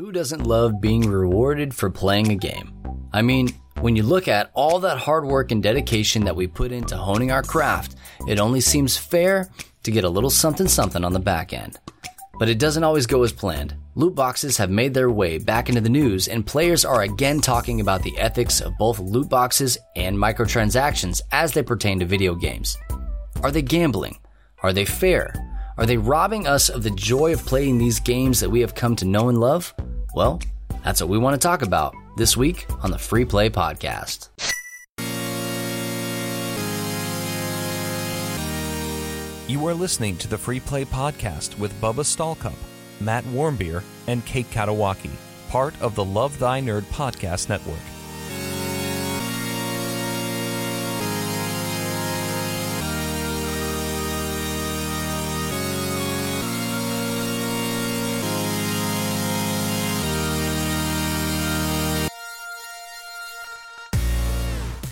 Who doesn't love being rewarded for playing a game? I mean, when you look at all that hard work and dedication that we put into honing our craft, it only seems fair to get a little something something on the back end. But it doesn't always go as planned. Loot boxes have made their way back into the news, and players are again talking about the ethics of both loot boxes and microtransactions as they pertain to video games. Are they gambling? Are they fair? Are they robbing us of the joy of playing these games that we have come to know and love? Well, that's what we want to talk about this week on the Free Play Podcast. You are listening to the Free Play Podcast with Bubba Stallcup, Matt Warmbier, and Kate Katawaki, part of the Love Thy Nerd Podcast Network.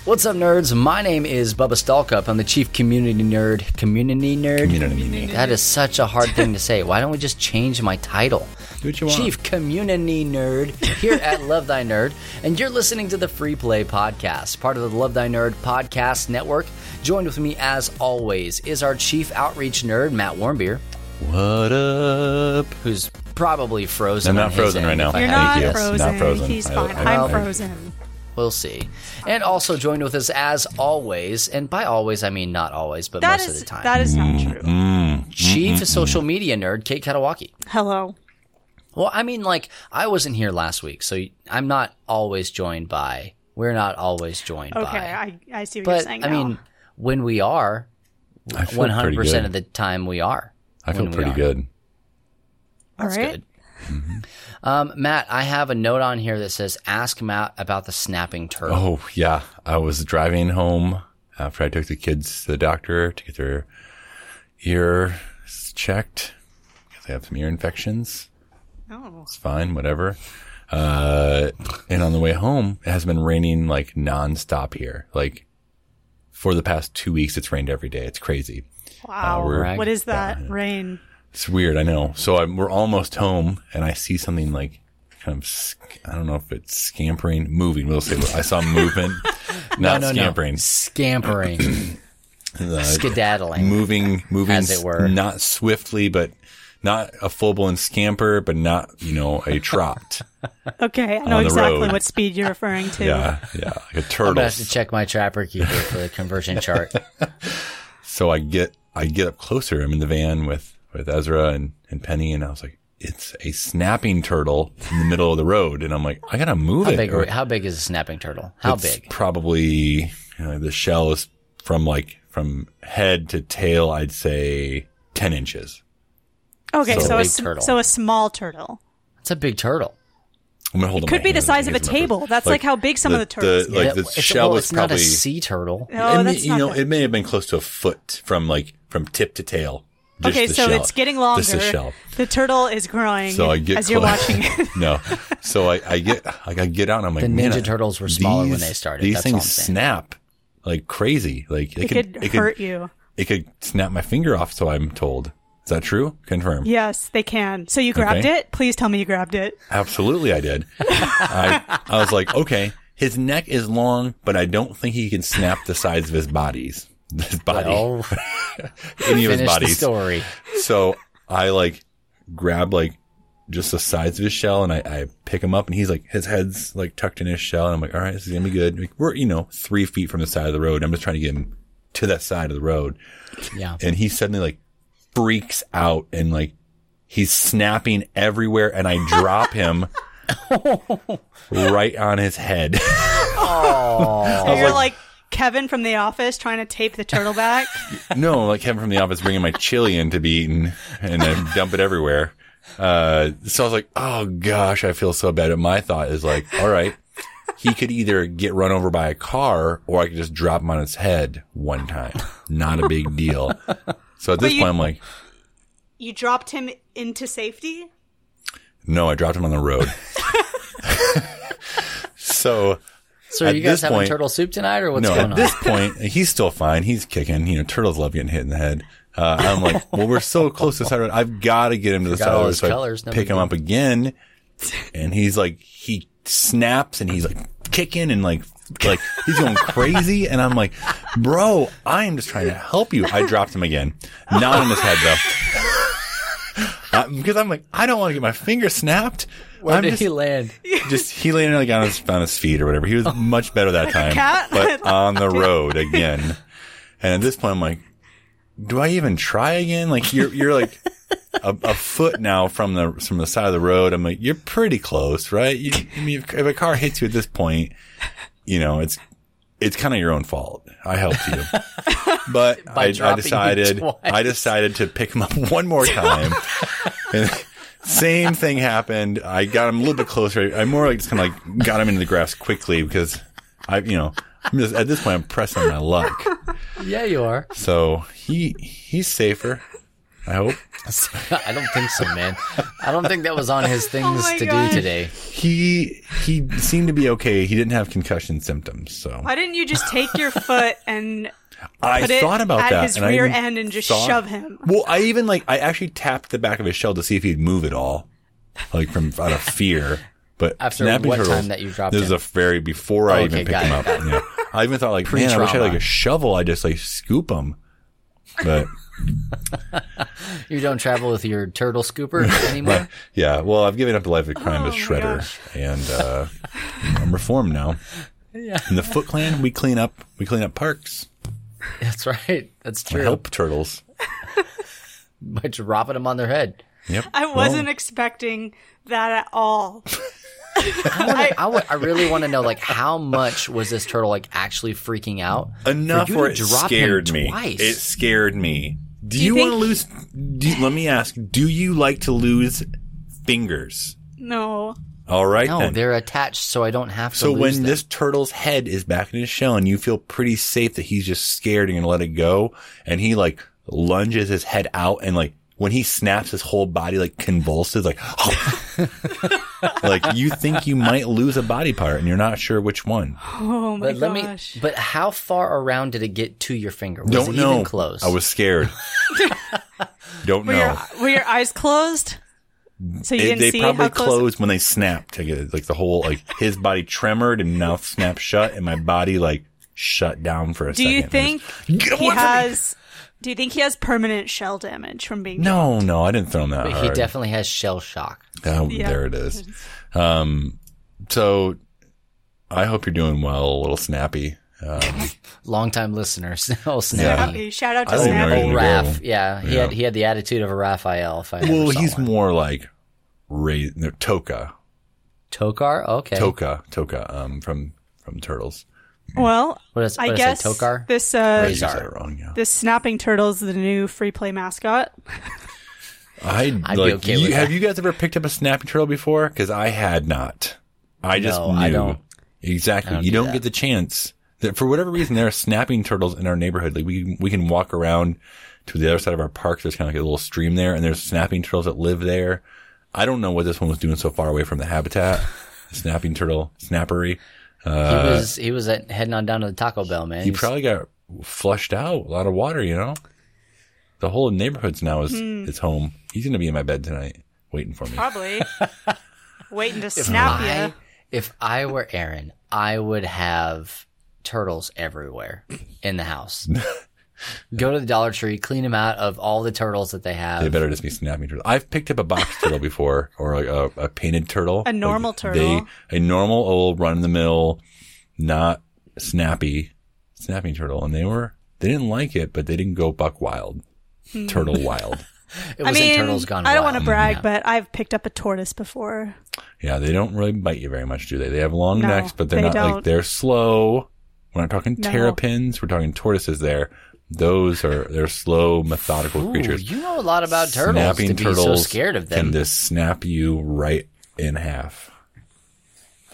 What's up, nerds? My name is Bubba Stallcup. I'm the chief community nerd. Community nerd? Community nerd. That is such a hard thing to say. Why don't we just change my title? Do what you want. Chief Community Nerd here at Love Thy Nerd, and you're listening to the Free Play Podcast, part of the Love Thy Nerd Podcast Network. Joined with me, as always, is our Chief Outreach Nerd, Matt Warmbier, What up? who's probably frozen. I'm not frozen right now. I You're not to not frozen. frozen. He's I- fine. I- I'm frozen. We'll see. And also joined with us, as always, and by always, I mean not always, but That most is of the time. that is not true. Mm-hmm. Chief mm-hmm. social media nerd, Kate Katawaki. Hello. Well, I mean, like, I wasn't here last week, so I'm not always joined by. We're not always joined Okay, by. I, I see what you're but saying. I mean, when we are, I feel one hundred pretty percent good. of the time we are. I feel pretty are. good. That's right. good. Um, Matt, I have a note on here that says, "Ask Matt about the snapping turtle." Oh yeah, I was driving home after I took the kids to the doctor to get their ears checked because they have some ear infections. Oh, It's fine, whatever. Uh, and on the way home, it has been raining like nonstop here. Like for the past two weeks, it's rained every day. It's crazy. wow. we're- what is that? Rain. It's weird, I know. So I'm, we're almost home, and I see something like kind of sc- I don't know if it's scampering, moving. We'll say I saw movement, not no, no. scampering, Scampering, Uh, skedaddling. moving, moving, As it were. not swiftly, but not a full blown scamper, but not you know a trot. Okay, I know exactly road. what speed you're referring to. yeah, yeah, like a I'm turtle. gonna have to check my Trapper Keeper for the conversion chart. So I get I get up closer. I'm in the van with with Ezra and and Penny, and I was like. It's a snapping turtle in the middle of the road, and I'm like, I gotta move How it. big? or- How big is a snapping turtle? How It's big? Probably you know, the shell is from like from head to tail. I'd say ten inches. Okay, So- so, a, Big s- turtle. so a small turtle. It's a big turtle. I'm gonna hold up Could be the size of a table. That's like how big some of the turtles Like the it's- shell well, is it's not probably. a sea turtle. Oh, it may, that's you not know, that- it may have been close to a foot from like from tip to tail. Just Okay, the so shell. it's getting longer. Just the shell. The turtle is growing So I get as you're watching it. no, so I, I get like I get out and I'm like The Ninja I- Turtles were smaller when they started. These That's all things I'm snap like crazy. Like they It could, it hurt you. It could snap my finger off. So I'm told. Is that true? Confirm. Yes, they can. So you grabbed Okay. it? Please tell me you grabbed it. Absolutely, I did. I, I was like, okay, his neck is long, but I don't think he can snap the sides of his bodies, his body, Oh, any of his finish the bodies. story. So I like grab like just the sides of his shell and I, I pick him up and he's like, his head's like tucked in his shell. And I'm like, all right, this is gonna be good. Like, we're, you know, three feet from the side of the road. I'm just trying to get him to that side of the road. Yeah. And he suddenly like freaks out and like he's snapping everywhere and I drop him right on his head. So you're like Kevin from The Office trying to tape the turtle back. no, like Kevin from the office bringing my chili in to be eaten and then dump it everywhere. Uh, so I was like, oh gosh, I feel so bad. And my thought is like, all right, he could either get run over by a car or I could just drop him on his head one time. Not a big deal. So at this you- point, I'm like, you dropped him into safety? no, I dropped him on the road. so So are At you guys having point- turtle soup tonight, or what's no, going on? at this point, he's still fine. He's kicking. You know, turtles love getting hit in the head. Uh, I'm like, well, we're so close to the side road. I've got to get him to the side road. So I colors, no pick him up again and he's like, he snaps and he's like kicking and like, like he's going crazy. And I'm like, bro, I am just trying to help you. I dropped him again. Not on his head though. Uh, because I'm like, I don't want to get my finger snapped. Where I'm did just, he land? just he landed like on his on his feet or whatever. He was oh. much better that time, cat? but on the road again. And at this point, I'm like, do I even try again? Like you're you're like a, a foot now from the from the side of the road. I'm like, you're pretty close, right? You, I mean, if, if a car hits you at this point, you know it's it's kind of your own fault. I helped you, but I, I decided. I decided to pick him up one more time. and same thing happened. I got him a little bit closer. I more like just kind of like got him into the grass quickly because I, you know, I'm just, at this point I'm pressing my luck. Yeah, you are. So he he's safer. I hope I don't think so, man. I don't think that was on his things Oh to gosh. do today. he he seemed to be okay. He didn't have concussion symptoms. So Why didn't you just take your foot and I put it thought about at that. his and I rear even end and just thought- shove him? Well, I even like I actually tapped the back of his shell to see if he'd move at all, like from out of fear. But After snapping what turtles, time that you dropped this is a very before I Okay, even picked got him it, up. Yeah. I even thought like, man, I wish I had like a shovel. I just like scoop him. But You don't travel with your turtle scooper anymore. yeah, well, I've given up the life of crime Oh as my shredder, and uh, I'm reformed now. Yeah. In the Foot Clan, we clean up. We clean up parks. That's right. That's true. help turtles. By dropping them on their head. Yep. I wasn't Well, expecting that at all. I, wanna, I, really want to know, like, how much was this turtle like actually freaking out? enough you where to it drop him scared me. twice? It scared me. Do, you you, want to lose? Do, let me ask. Do you like to lose fingers? No. All right No, then. they're attached, so I don't have to. So lose when them. this turtle's head is back in his shell and you feel pretty safe that he's just scared and gonna let it go, and he like lunges his head out and like when he snaps his whole body like convulses like like you think you might lose a body part and you're not sure which one. Oh my but let gosh. me. But how far around did it get to your finger? Was Don't it know. even close? I was scared. Don't were, know. your, were your eyes closed? So you They, didn't they see probably how close? closed when they snapped. to Like the whole, like his body tremored and mouth snapped shut, and my body like shut down for a Do second. you think was- Get away he from me! has? Do you think he has permanent shell damage from being? No, no, I didn't throw him that But hard. he definitely has shell shock. Oh, Yeah. There it is. Um, so I hope you're doing well, a little snappy. Um, Longtime listeners. oh, Snappy. Happy. Shout out to don't even Snappy. Oh. Raph. Yeah, he Yeah. had he had the attitude of a Raphael. If I ever well, saw he's one. more like Ray, no, Tokka, Tokar. Okay. Tokka, Tokka, um, from from Turtles. Well, What is, I guess is? Tokar. this uh, Razor. I said it wrong. Yeah. this snapping turtle is the new free play mascot. I I'd be like. okay you, with have that. you guys ever picked up a snapping turtle before? Because I had not. I just No, knew I don't. exactly. I don't you do don't that. get the chance. That for whatever reason, there are snapping turtles in our neighborhood. Like we we can walk around to the other side of our park. There's kind of like a little stream there, and there's snapping turtles that live there. I don't know what this one was doing so far away from the habitat. snapping turtle snappery. he uh, was he was at, heading on down to the Taco Bell, man. He He's- probably got flushed out. A lot of water, you know. The whole neighborhood's now is hmm. his home. He's gonna be in my bed tonight, waiting for me. Probably waiting to snap I, you. if I were Aaron, I would have turtles everywhere in the house. Go to the Dollar Tree, clean them out of all the turtles that they have. They better just be snapping turtles. I've picked up a box turtle before, or like a, a painted turtle, A normal Like, turtle. They a normal old run of the mill, not snappy snapping turtle, and they were they didn't like it, but they didn't go buck wild, hmm. turtle wild. It I was in mean, Turtles Gone I don't want to brag, Yeah. but I've picked up a tortoise before. Yeah, they don't really bite you very much, do they? They have long No, necks, but they're they not like don't. they're slow. We're not talking No. terrapins. We're talking tortoises. There, those are they're slow, methodical Ooh, creatures. you know a lot about turtles Snapping to be turtles so scared of them. can just snap you right in half.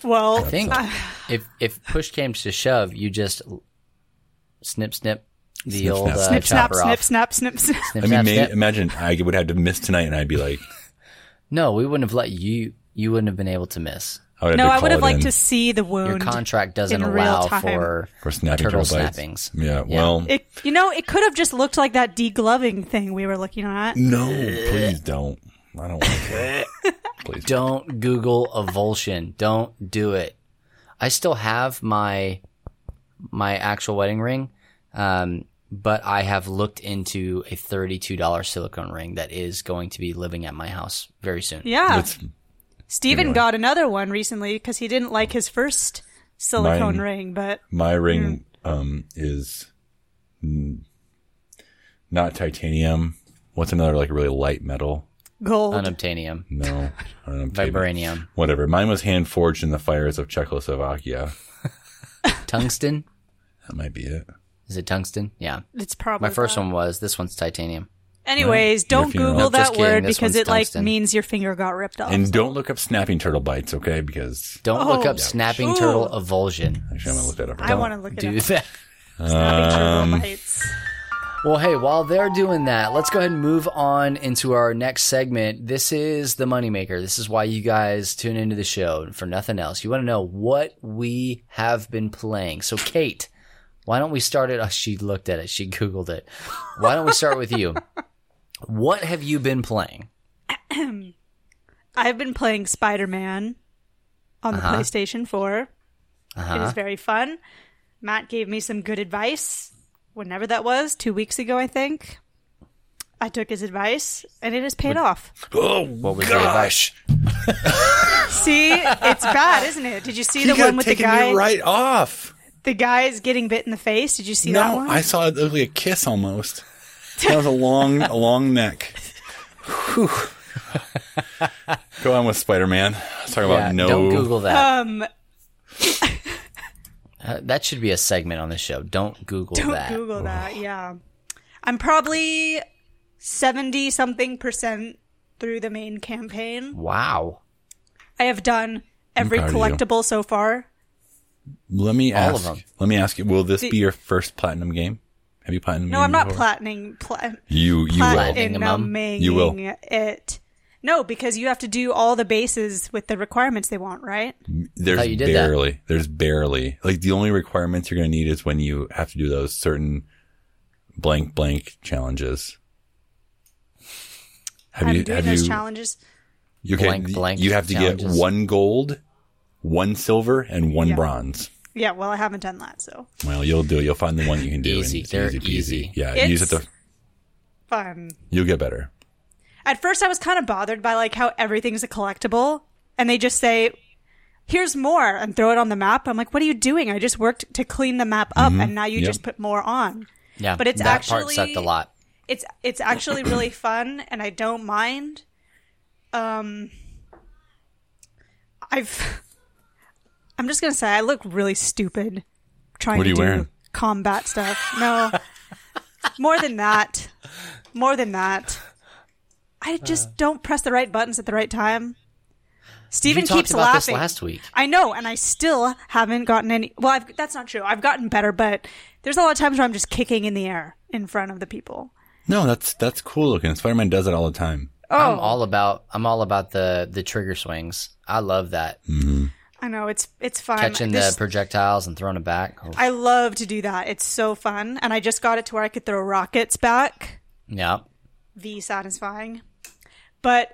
Well, I think if if push came to shove, you just snip snip the Snip, old snap. uh, snip, snap, snip, off. snap, snip, snap. Snip, I mean, snap, may, snip. imagine I would have to miss tonight, and I'd be like, No, we wouldn't have let you. You wouldn't have been able to miss. I would No, I would have liked in to see the wound. Your contract doesn't in allow for for snapping turtle turtle, snappings. Yeah, well, It, you know, it could have just looked like that degloving thing we were looking at. no, please don't. I don't want to. please. Don't Google avulsion. Don't do it. I still have my my actual wedding ring, um, but I have looked into a thirty-two dollar silicone ring that is going to be living at my house very soon. Yeah. Let's- Steven anyway. got another one recently because he didn't like his first silicone Mine- ring, but my ring um, is mm, not titanium. What's another like really light metal? gold. Unobtainium, No, um, vibranium, Whatever. Mine was hand forged in the fires of Czechoslovakia. tungsten. That might be it. Is it tungsten? Yeah. it's probably My first that. one was. This one's titanium. Anyways, don't. Google that kidding. word This because one's it like means your finger got ripped off. And don't look up snapping turtle bites, okay? Because Don't look Oh. up snapping Ooh. turtle avulsion. actually, I'm gonna look that up. I want to look it Do up. that. Snapping turtle Um, bites. Well, hey, while they're doing that, let's go ahead and move on into our next segment. This is the moneymaker. This is why you guys tune into the show for nothing else. You want to know what we have been playing. So, Kate, why don't we start it? Oh, she looked at it. She Googled it. Why don't we start with you? What have you been playing? I've been playing Spider Man on the Uh-huh. PlayStation 4. It Uh-huh. is very fun. Matt gave me some good advice whenever that was, two weeks ago, I think. I took his advice and it has paid off. Oh, What was your advice? See, it's bad, isn't it? Did you see He the one with the guy? me right off. The guy is getting bit in the face. Did you see that No, one? I saw it look like a kiss almost. That was a long, a long neck. Whew. Go on with Spider Man. Let's talk about no. Don't Google that. um, Uh, that should be a segment on the show. Don't Google don't that. Google that. Yeah, I'm probably seventy something percent through the main campaign. Wow. I have done every proud of you. collectible so far. Let me All ask. of them. Let me ask you. Will this be your first platinum game? Have you platinum? No, I'm not platinum. Pla- You you will. platinuming You will. it. No, because you have to do all the bases with the requirements they want, right? There's thought you did that. barely. There's barely. Like the only requirements you're going to need is when you have to do those certain blank blank challenges. Have I'm you doing have those you challenges. you okay, Blank, blank you have to challenges? get one gold, one silver and one Yeah. bronze. Yeah, well, I haven't done that, so Well, you'll do it. You'll find the one you can do. Easy. And it's They're easy, peasy. easy. Yeah, use it to. fun. You'll get better. At first, I was kind of bothered by like how everything's a collectible, and they just say, "Here's more," and throw it on the map. I'm like, "What are you doing? I just worked to clean the map up, and now you Yep. just put more on." Yeah. But it's that part actually- sucked a lot. It's it's actually really fun, and I don't mind. Um, I've. I'm just gonna say I look really stupid trying What are to you do wearing? combat stuff. No, more than that. More than that. I uh. just don't press the right buttons at the right time. Steven keeps about this laughing. last week. I know, and I still haven't gotten any. Well, I've, that's not true. I've gotten better, but there's a lot of times where I'm just kicking in the air in front of the people. No, that's that's cool looking. Spider Man does it all the time. Oh. I'm all about I'm all about the the trigger swings. I love that. Mm-hmm. I know it's it's fun. Catching This- the projectiles and throwing it back. Oh, I love to do that. It's so fun, and I just got it to where I could throw rockets back. yeah. V satisfying, but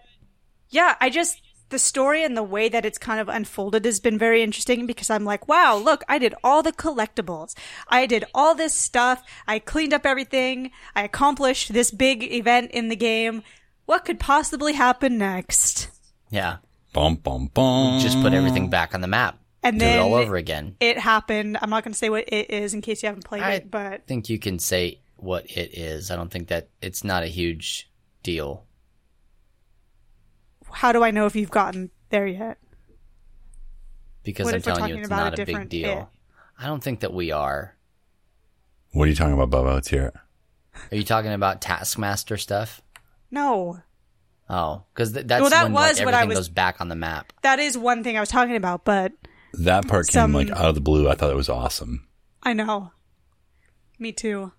yeah, I just the story and the way that it's kind of unfolded has been very interesting because I'm like, wow, look, I did all the collectibles. I did all this stuff. I cleaned up everything. I accomplished this big event in the game. What could possibly happen next? Yeah. Bum bum bum. Just put everything back on the map. And Do then it all over again. It happened. I'm not going to say what it is in case you haven't played I it, but I think you can say what it is. I don't think that it's not a huge deal. how do I know if you've gotten there yet? Because What I'm telling you it's about a not a big deal. it? I don't think that we are. What are you talking about, Bubba? Let's hear it. Are you talking about Taskmaster stuff? No. Oh, because th- that's Well, that when was like, what I everything was- goes back on the map. That is one thing I was talking about, but That part came like out of the blue. I thought it was awesome. I know. Me too.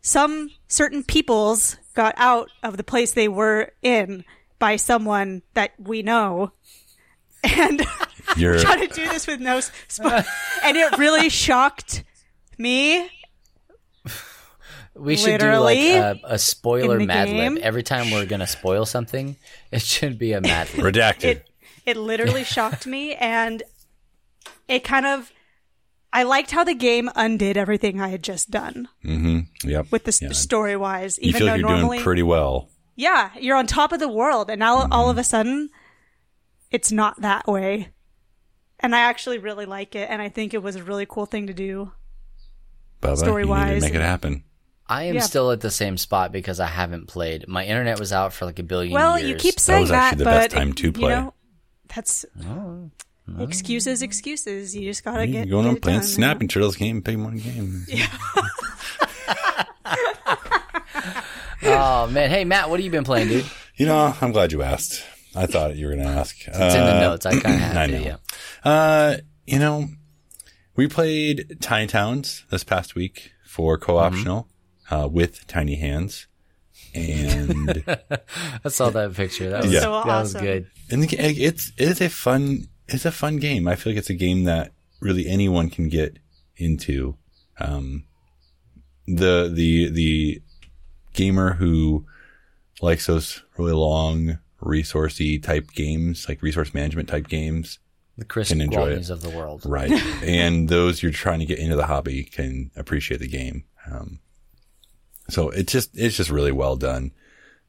Some certain peoples got out of the place they were in by someone that we know. And You're trying to do this with no sp- and it really shocked me. We should Literally, do like a, a spoiler in Mad game. Lib. Every time we're gonna spoil something, it should be a Mad Lib. redacted. It It literally shocked me, and it kind of. I liked how the game undid everything I had just done Mm-hmm. Yep. with the Yeah. story wise. you Even feel though like you're normally, doing pretty well. yeah, you're on top of the world, and now all of a sudden, it's not that way. And I actually really like it, and I think it was a really cool thing to do. Bubba, Story-wise. you need to make it happen. I am Yeah. still at the same spot because I haven't played. My internet was out for like a billion Well, years. you keep saying was that, actually the but best time to you play. know, that's excuses, excuses. You just gotta You get, going get on it playing done, Snapping Turtles game, big one game. Oh man, hey Matt, what have you been playing, dude? You know, I'm glad you asked. I thought you were going to ask. It's in the Uh, notes. I kind of have I to. know. Yeah. Uh, you know, we played Tiny Towns this past week for co-optional uh, with Tiny Hands, and I saw that picture. That was, Yeah. So that was awesome. good. and the, it's it is a fun it's a fun game. I feel like it's a game that really anyone can get into. Um, the the the gamer who likes those really long resourcey type games, like resource management type games, The Chris Can enjoy it. Gwaltneys of the world. Right. and those you're trying to get into the hobby can appreciate the game. Um, so it's just, it's just really well done.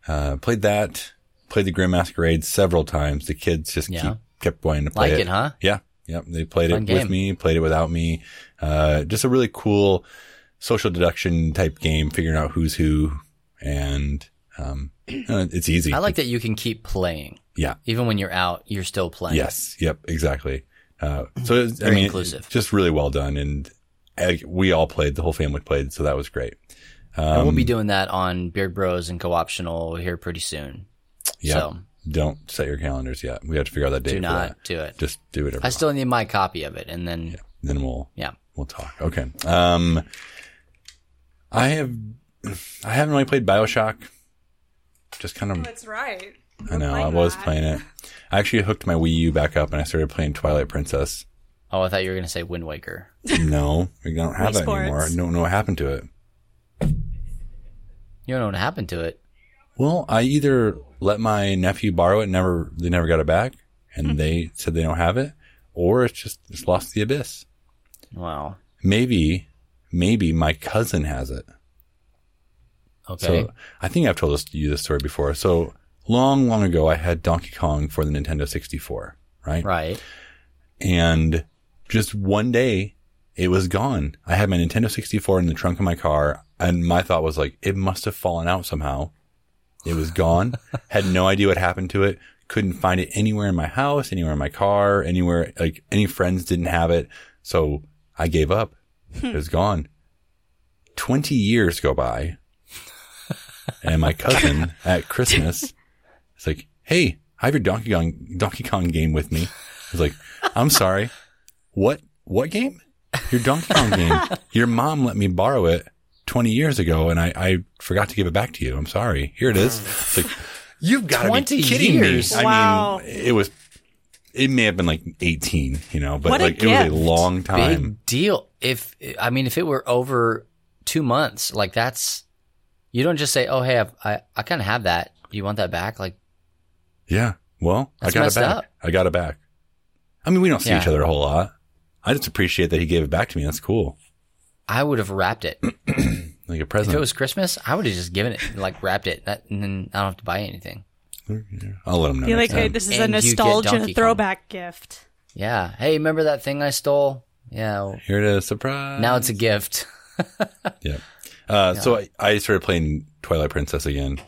Uh, played that, played the Grimm Masquerade several times. The kids just Yeah. keep, kept wanting to play Like it. it, huh? Yeah. Yep. They played Fun it game. with me, played it without me. Uh, just a really cool social deduction type game, figuring out who's who and, um, uh, it's easy. I like that you can keep playing. Yeah. Even when you're out, you're still playing. Yes. Yep. Exactly. Uh, so it's, I mean, inclusive. just really well done, and uh, we all played. The whole family played, so that was great. And Um, we'll be doing that on Beard Bros and co-optional here pretty soon. Yeah. So Don't set your calendars yet. We have to figure out that date. do for not that. do it. Just do it. I still need my copy of it, and then Then we'll yeah. we'll talk. Okay. Um, I have I haven't really played Bioshock. Just kind of. That's right. I know I was playing it. I actually hooked my Wii U back up and I started playing Twilight Princess. Oh, I thought you were gonna say Wind Waker. No, we don't have that anymore. I don't know what happened to it. You don't know what happened to it. Well, I either let my nephew borrow it, and never they never got it back, and hmm. they said they don't have it, or it's just it's lost the abyss. Wow. Maybe, maybe my cousin has it. Okay. So I think I've told this, you this story before. So long, long ago, I had Donkey Kong for the Nintendo 64, right? right. And just one day, it was gone. I had my Nintendo 64 in the trunk of my car, and my thought was like, it must have fallen out somehow. It was gone. had no idea what happened to it. Couldn't find it anywhere in my house, anywhere in my car, anywhere, like any friends didn't have it. So I gave up. Hmm. It was gone. 20 years go by. And my cousin at Christmas is like, Hey, I have your Donkey Kong, Donkey Kong game with me. I was like, I'm sorry. What, what game? Your Donkey Kong game. Your mom let me borrow it 20 years ago and I, I forgot to give it back to you. I'm sorry. Here it is. It's like, you've got to be 20 kidding years. me. I Wow. mean, it was, it may have been like 18, you know, but What a like it was a long time. Big deal. If I mean, if it were over two months, like that's you don't just say, "Oh, hey, I've, I I kind of have that. Do you want that back?" Like, Yeah. Well, I got it back. up. I got it back. I mean, we don't see Yeah. each other a whole lot. I just appreciate that he gave it back to me. That's cool. I would have wrapped it. Like a present. if it was Christmas, I would have just given it, like wrapped it, that, and then I don't have to buy anything. I'll let him know. Be next like, hey, this is a And you get nostalgia Donkey Kong. throwback gift. Yeah. Hey, remember that thing I stole? Yeah. well, Here it is. Surprise. Now it's a gift. Yeah. Uh, So I, I started playing Twilight Princess again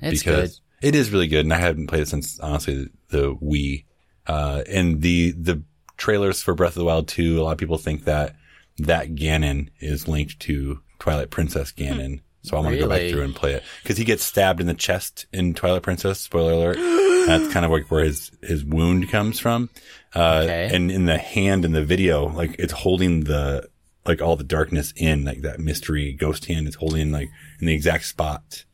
It's good. because it is really good, and I hadn't played it since honestly the, the Wii. Uh, and the the trailers for Breath of the Wild 2, a lot of people think that that Ganon is linked to Twilight Princess Ganon. So I want to go back through and play it because he gets stabbed in the chest in Twilight Princess. Spoiler alert. That's kind of like where his his wound comes from. Uh, Okay. and in the hand in the video, like it's holding the like all the darkness in, like that mystery ghost hand is holding like in the exact spot.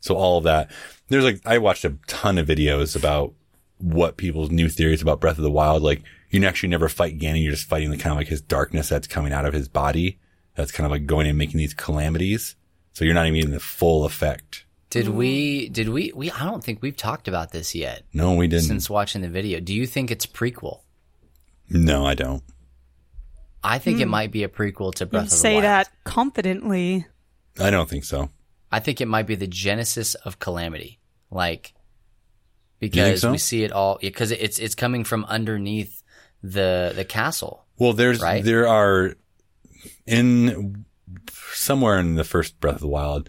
So all of that. There's like I watched a ton of videos about what people's new theories about Breath of the Wild. Like you actually never fight Ganon, you're just fighting the kind of like his darkness that's coming out of his body. That's kind of like going and making these calamities. So you're not even getting the full effect Did mm. we? Did we? We? I don't think we've talked about this yet No, we didn't. since watching the video. Do you think it's prequel? no, I don't. I think it hmm. might be a prequel to Breath You of the say Wild. Say that confidently. I don't think so. I think it might be the genesis of Calamity, like because so? we see it all because it's it's coming from underneath the the castle. Well, there's Right? there are in somewhere in the first Breath of the Wild.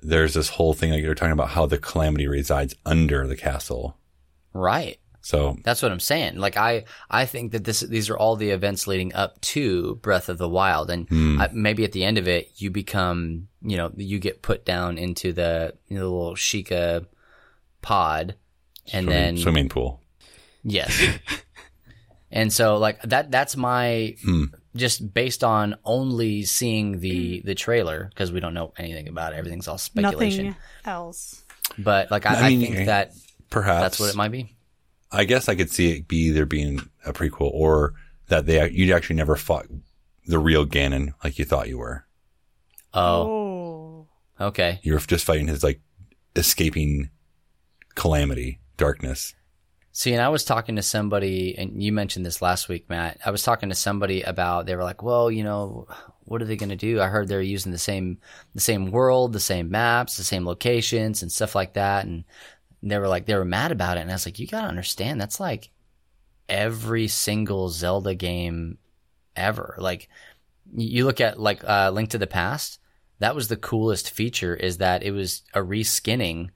There's this whole thing like you're talking about how the calamity resides under the castle. Right. So That's what I'm saying. Like I, I think that this, these are all the events leading up to Breath of the Wild, and hmm. I, maybe at the end of it, you become, you know, you get put down into the, you know, the little Sheikah pod, and swimming, then swimming pool. yes, and so like that, that's my hmm. just based on only seeing the hmm. the trailer because we don't know anything about it. Everything's all speculation. Nothing else. But like I, I I, think that Perhaps that's what it might be. I guess I could see it be either being a prequel or that they you actually never fought the real Ganon like you thought you were. Oh, Oh. okay. You were just fighting his like escaping calamity, darkness. See, and I was talking to somebody, and you mentioned this last week, Matt. I was talking to somebody about they were like, "Well, you know, what are they going to do?" I heard they're using the same the same world, the same maps, the same locations, and stuff like that. And they were like, they were mad about it, and I was like, "You got to understand, that's like every single Zelda game ever. Like, you look at like uh, Link to the Past. That was the coolest feature is that it was a reskinning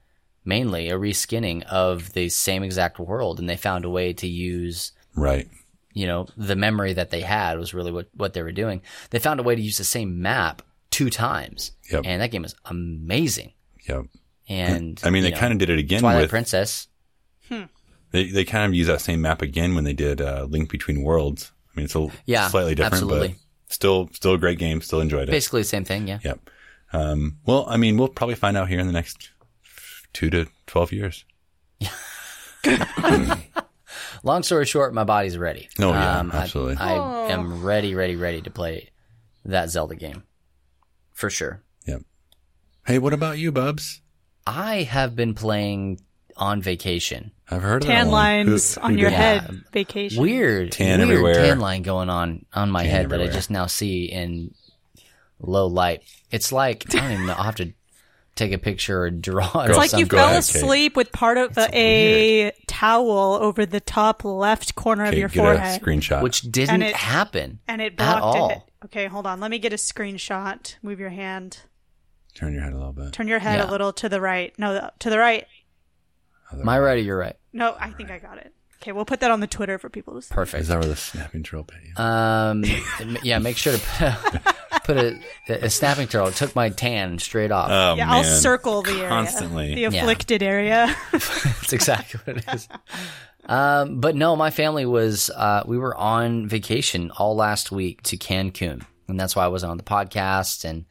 mainly a reskinning of the same exact world and they found a way to use Right. you know the memory that they had was really what, what they were doing they found a way to use the same map two times Yep. and that game was amazing Yep. and I mean, they know, kind of did it again twilight with princess they they kind of use that same map again when they did uh, Link Between Worlds. I mean, it's a Yeah, slightly different, absolutely. but still still a great game. Still enjoyed it. basically the same thing yeah Yep. Um, well, I mean, we'll probably find out here in the next two to twelve years. long story short my body's ready Oh, yeah, um, I- absolutely. I, am ready ready ready to play that zelda game for sure Yep. Hey, what about you, Bubs? i have been playing on vacation I've heard of that Tan one. lines Who- on who your did Yeah. head. Vacation. weird Tan weird everywhere. tan line going on on my Tan head that I just now see in low light. It's like I don't even know. I'll have to take a picture or draw it. Girl, It's or like you. Go fell ahead, Kate. asleep with part of a towel over the top left corner of Okay, your get forehead. a screenshot. which didn't And it- happen and it blocked at blocked all. it. Okay, hold on. Let me get a screenshot. Move your hand. turn your head a little bit. Turn your head Yeah. a little to the right. No, to the right. Am I right or you're right? No, I think I got it. Okay, we'll put that on the Twitter for people to see. Perfect. Is that where the snapping turtle pit? is? Um, yeah, make sure to put, put a, a snapping turtle. It took my tan straight off. Oh Yeah, man, I'll circle the area. constantly. The afflicted area. That's exactly what it is. Um, but no, my family was, uh, we were on vacation all last week to Cancun. And that's why I wasn't on the podcast. And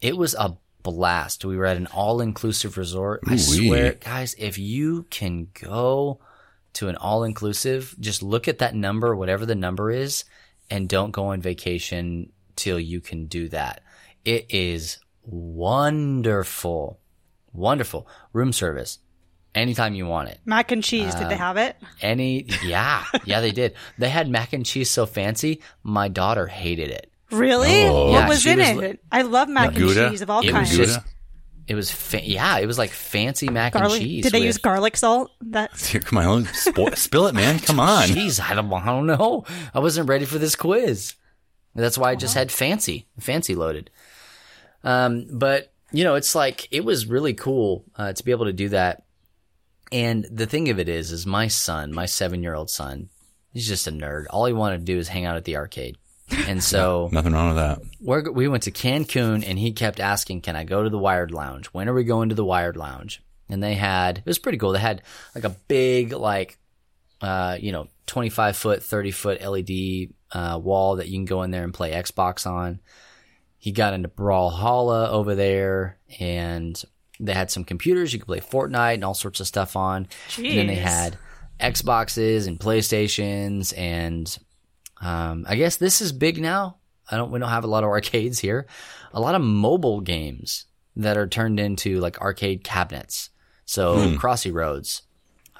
it was a blast. We were at an all inclusive resort. I Ooh-wee. swear, guys, if you can go to an all inclusive, just look at that number, whatever the number is, and don't go on vacation till you can do that. It is wonderful. Wonderful. Room service. Anytime you want it. Mac and cheese. Did Uh, they have it? Any, yeah, yeah, they did. They had mac and cheese so fancy, my daughter hated it. Really? Oh. what was in was it? I love mac and Gouda? cheese of all It was kinds. just, it was, fa- yeah, it was like fancy mac garlic. and cheese. Did they with- use garlic salt? That's Here, come on, spo- spill it, man. Come on. Jeez, I don't, I don't know. I wasn't ready for this quiz. That's why I just had fancy, fancy loaded. Um, but you know, it's like it was really cool uh, to be able to do that. And the thing of it is, is my son, my seven year old son, he's just a nerd. All he wanted to do is hang out at the arcade. And so Nothing wrong with that. we're, we went to Cancun and he kept asking, can I go to the Wired Lounge? When are we going to the Wired Lounge? And they had, it was pretty cool. They had like a big, like, uh, you know, 25 foot, 30 foot LED, uh, wall that you can go in there and play Xbox on. He got into Brawlhalla over there and they had some computers you could play Fortnite and all sorts of stuff on. And then they had Xboxes and PlayStations and um, I guess this is big now. I don't we don't have a lot of arcades here. A lot of mobile games that are turned into like arcade cabinets. So Crossy Roads,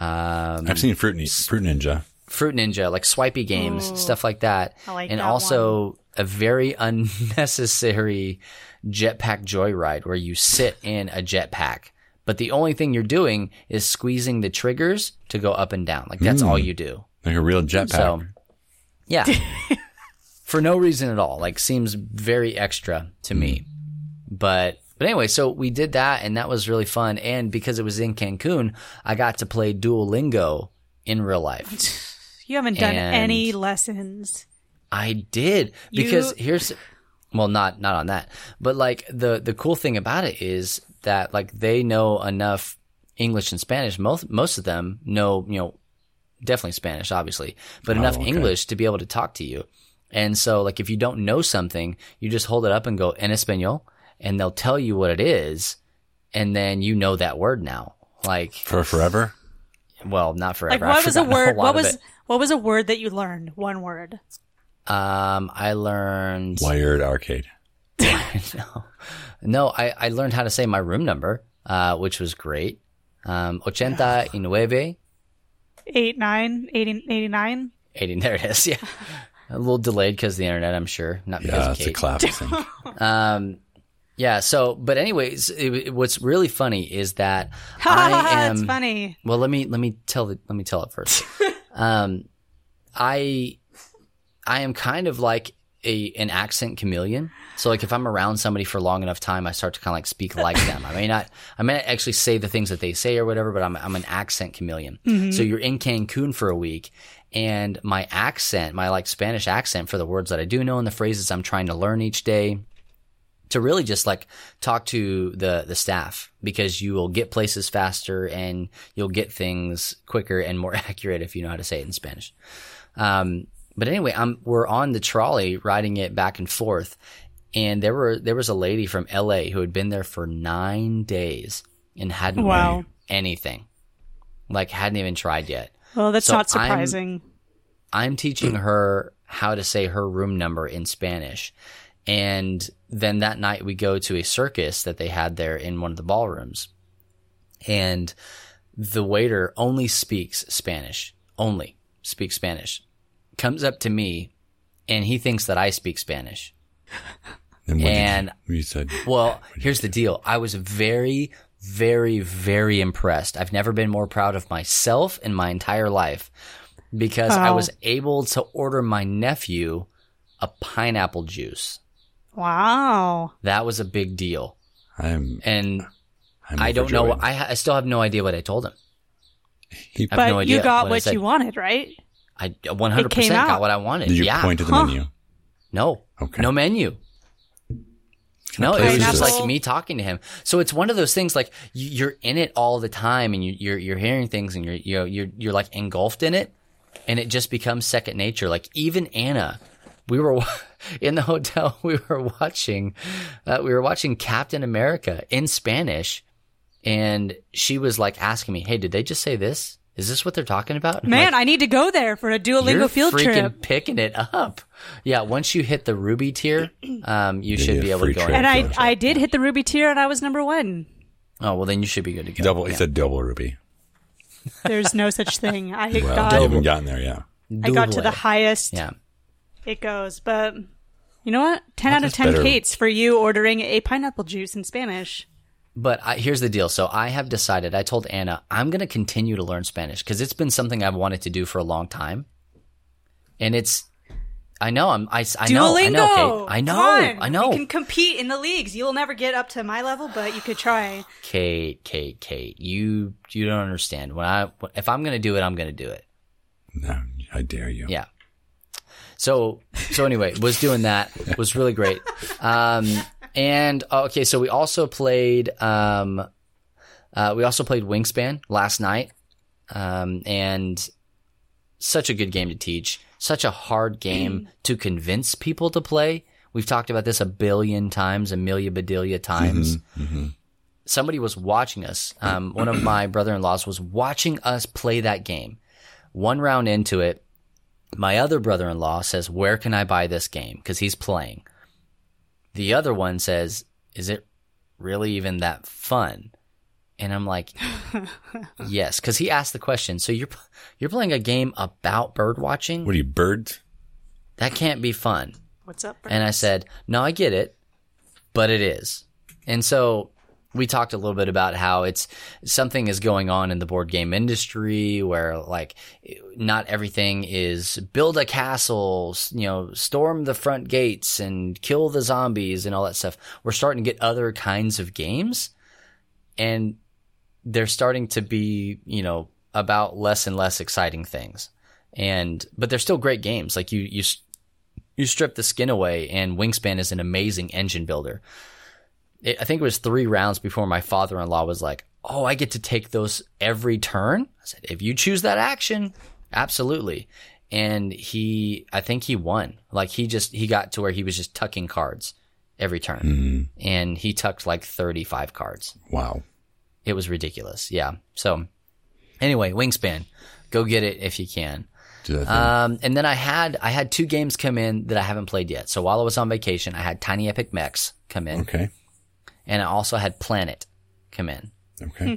um, I've seen Fruit, Ni- Fruit Ninja. Fruit Ninja, like swipey games, stuff like that. I like and that also a very unnecessary jetpack joyride where you sit in a jetpack. But the only thing you're doing is squeezing the triggers to go up and down. Like that's all you do. Like a real jetpack. So, yeah. For no reason at all. Like seems very extra to me. But but anyway, so we did that and that was really fun. And because it was in Cancun, I got to play Duolingo in real life. You haven't done And- any lessons. I did because You- here's well not not on that but like the the cool thing about it is that like they know enough English and Spanish most most of them know you know definitely Spanish obviously but oh, enough okay. English to be able to talk to you and so like if you don't know something you just hold it up and go en español and they'll tell you what it is and then you know that word now like For forever? well not forever Like I've what was a word? lot What was what was a word that you learned? One word. um I learned Wired arcade. no, no. I, I learned how to say my room number, uh, which was great. Um, ochenta y nueve. Eight nine, eighty, eighty-nine. 80, there it is. Yeah. A little delayed because the internet, I'm sure. Not because Yeah, of it's a Kate. classic. Um, yeah. So, but anyways, it, it- what's really funny is that I am. That's funny. Well, let me let me tell the, let me tell it first. um, I I am kind of like a an accent chameleon. So like if I'm around somebody for long enough time, I start to kind of like speak like them. I may not I may not actually say the things that they say or whatever, but I'm I'm an accent chameleon. So you're in Cancun for a week. And my accent, my like Spanish accent for the words that I do know and the phrases I'm trying to learn each day, to really just like talk to the the staff because you will get places faster and you'll get things quicker and more accurate if you know how to say it in Spanish. Um, but anyway, I'm we're on the trolley riding it back and forth, and there were there was a lady from L.A. who had been there for nine days and hadn't Wow. learned anything, like hadn't even tried yet. Well, that's So not I'm- surprising. I'm teaching her how to say her room number in Spanish. And then that night we go to a circus that they had there in one of the ballrooms. And the waiter only speaks Spanish, only speaks Spanish, comes up to me and he thinks that I speak Spanish. And what did And you, you said, well, here's the deal. I was very, very, very impressed. I've never been more proud of myself in my entire life because I was able to order my nephew a pineapple juice. Wow. That was a big deal. I'm, And I'm I don't know. overjoyed. I, ha- I still have no idea what I told him. He- I have But no idea you got what what you wanted, right? I 100% came got out. what I wanted. did you yeah. point to the Huh. menu? No. Okay. No menu. Can No, play it was just like me talking to him. So it's one of those things like you- you're in it all the time, and you, you're you're hearing things, and you're you're you're you're like engulfed in it, and it just becomes second nature. Like even Anna, we were in the hotel. We were watching, uh, we were watching Captain America in Spanish, and she was like asking me, "Hey, did they just say this? Is this what they're talking about?" I'm Man, like, I need to go there for a Duolingo you're field freaking trip. picking it up. Yeah, once you hit the ruby tier, um, you Yeah, should yeah, be able to go. trip. in. And I, I did hit the ruby tier, and I was number one. Oh well, then you should be good to go. double. Yeah. He said double ruby. There's no such thing. I Well, got you haven't gotten there yet. I got to the highest Yeah. It goes, but you know what? Ten out of ten better. Kates for you ordering a pineapple juice in Spanish. But I, here's the deal. So I have decided. I told Anna I'm going to continue to learn Spanish because it's been something I've wanted to do for a long time, and it's. I know. I'm. I, I know. I know. Kate. I know. I know. You can compete in the leagues. You'll never get up to my level, but you could try. Kate. Kate. Kate. You. You don't understand. When I. If I'm going to do it, I'm going to do it. No, I dare you. Yeah. So so anyway, was doing that was really great. Um, and uh, okay, so we also played um, uh, we also played Wingspan last night, um, and such a good game to teach. Such a hard game to convince people to play. We've talked about this a billion times, a million bedelia times. Somebody was watching us. Um, one of my brother-in-laws was watching us play that game. One round into it, my other brother in law says, Where can I buy this game? Because he's playing. The other one says, Is it really even that fun. And I'm like, yes, because he asked the question. So you're you're playing a game about bird watching? What are you, birds? That can't be fun. What's up? And I said, no, I get it, but it is. And so we talked a little bit about how it's something is going on in the board game industry where like not everything is build a castle, you know, storm the front gates and kill the zombies and all that stuff. We're starting to get other kinds of games and they're starting to be, you know, about less and less exciting things. And but they're still great games. Like you you you strip the skin away and Wingspan is an amazing engine builder it, I think it was three rounds before my father in law was like, Oh, I get to take those every turn. I said, If you choose that action, absolutely. And he, I think he won. Like he just, he got to where he was just tucking cards every turn. And he tucked like 35 cards. Wow. It was ridiculous. Yeah. So anyway, Wingspan, go get it if you can. Do that thing. Um, and then I had I had two games come in that I haven't played yet. So while I was on vacation, I had Tiny Epic Mechs come in, okay. And I also had Planet come in. Okay. Hmm.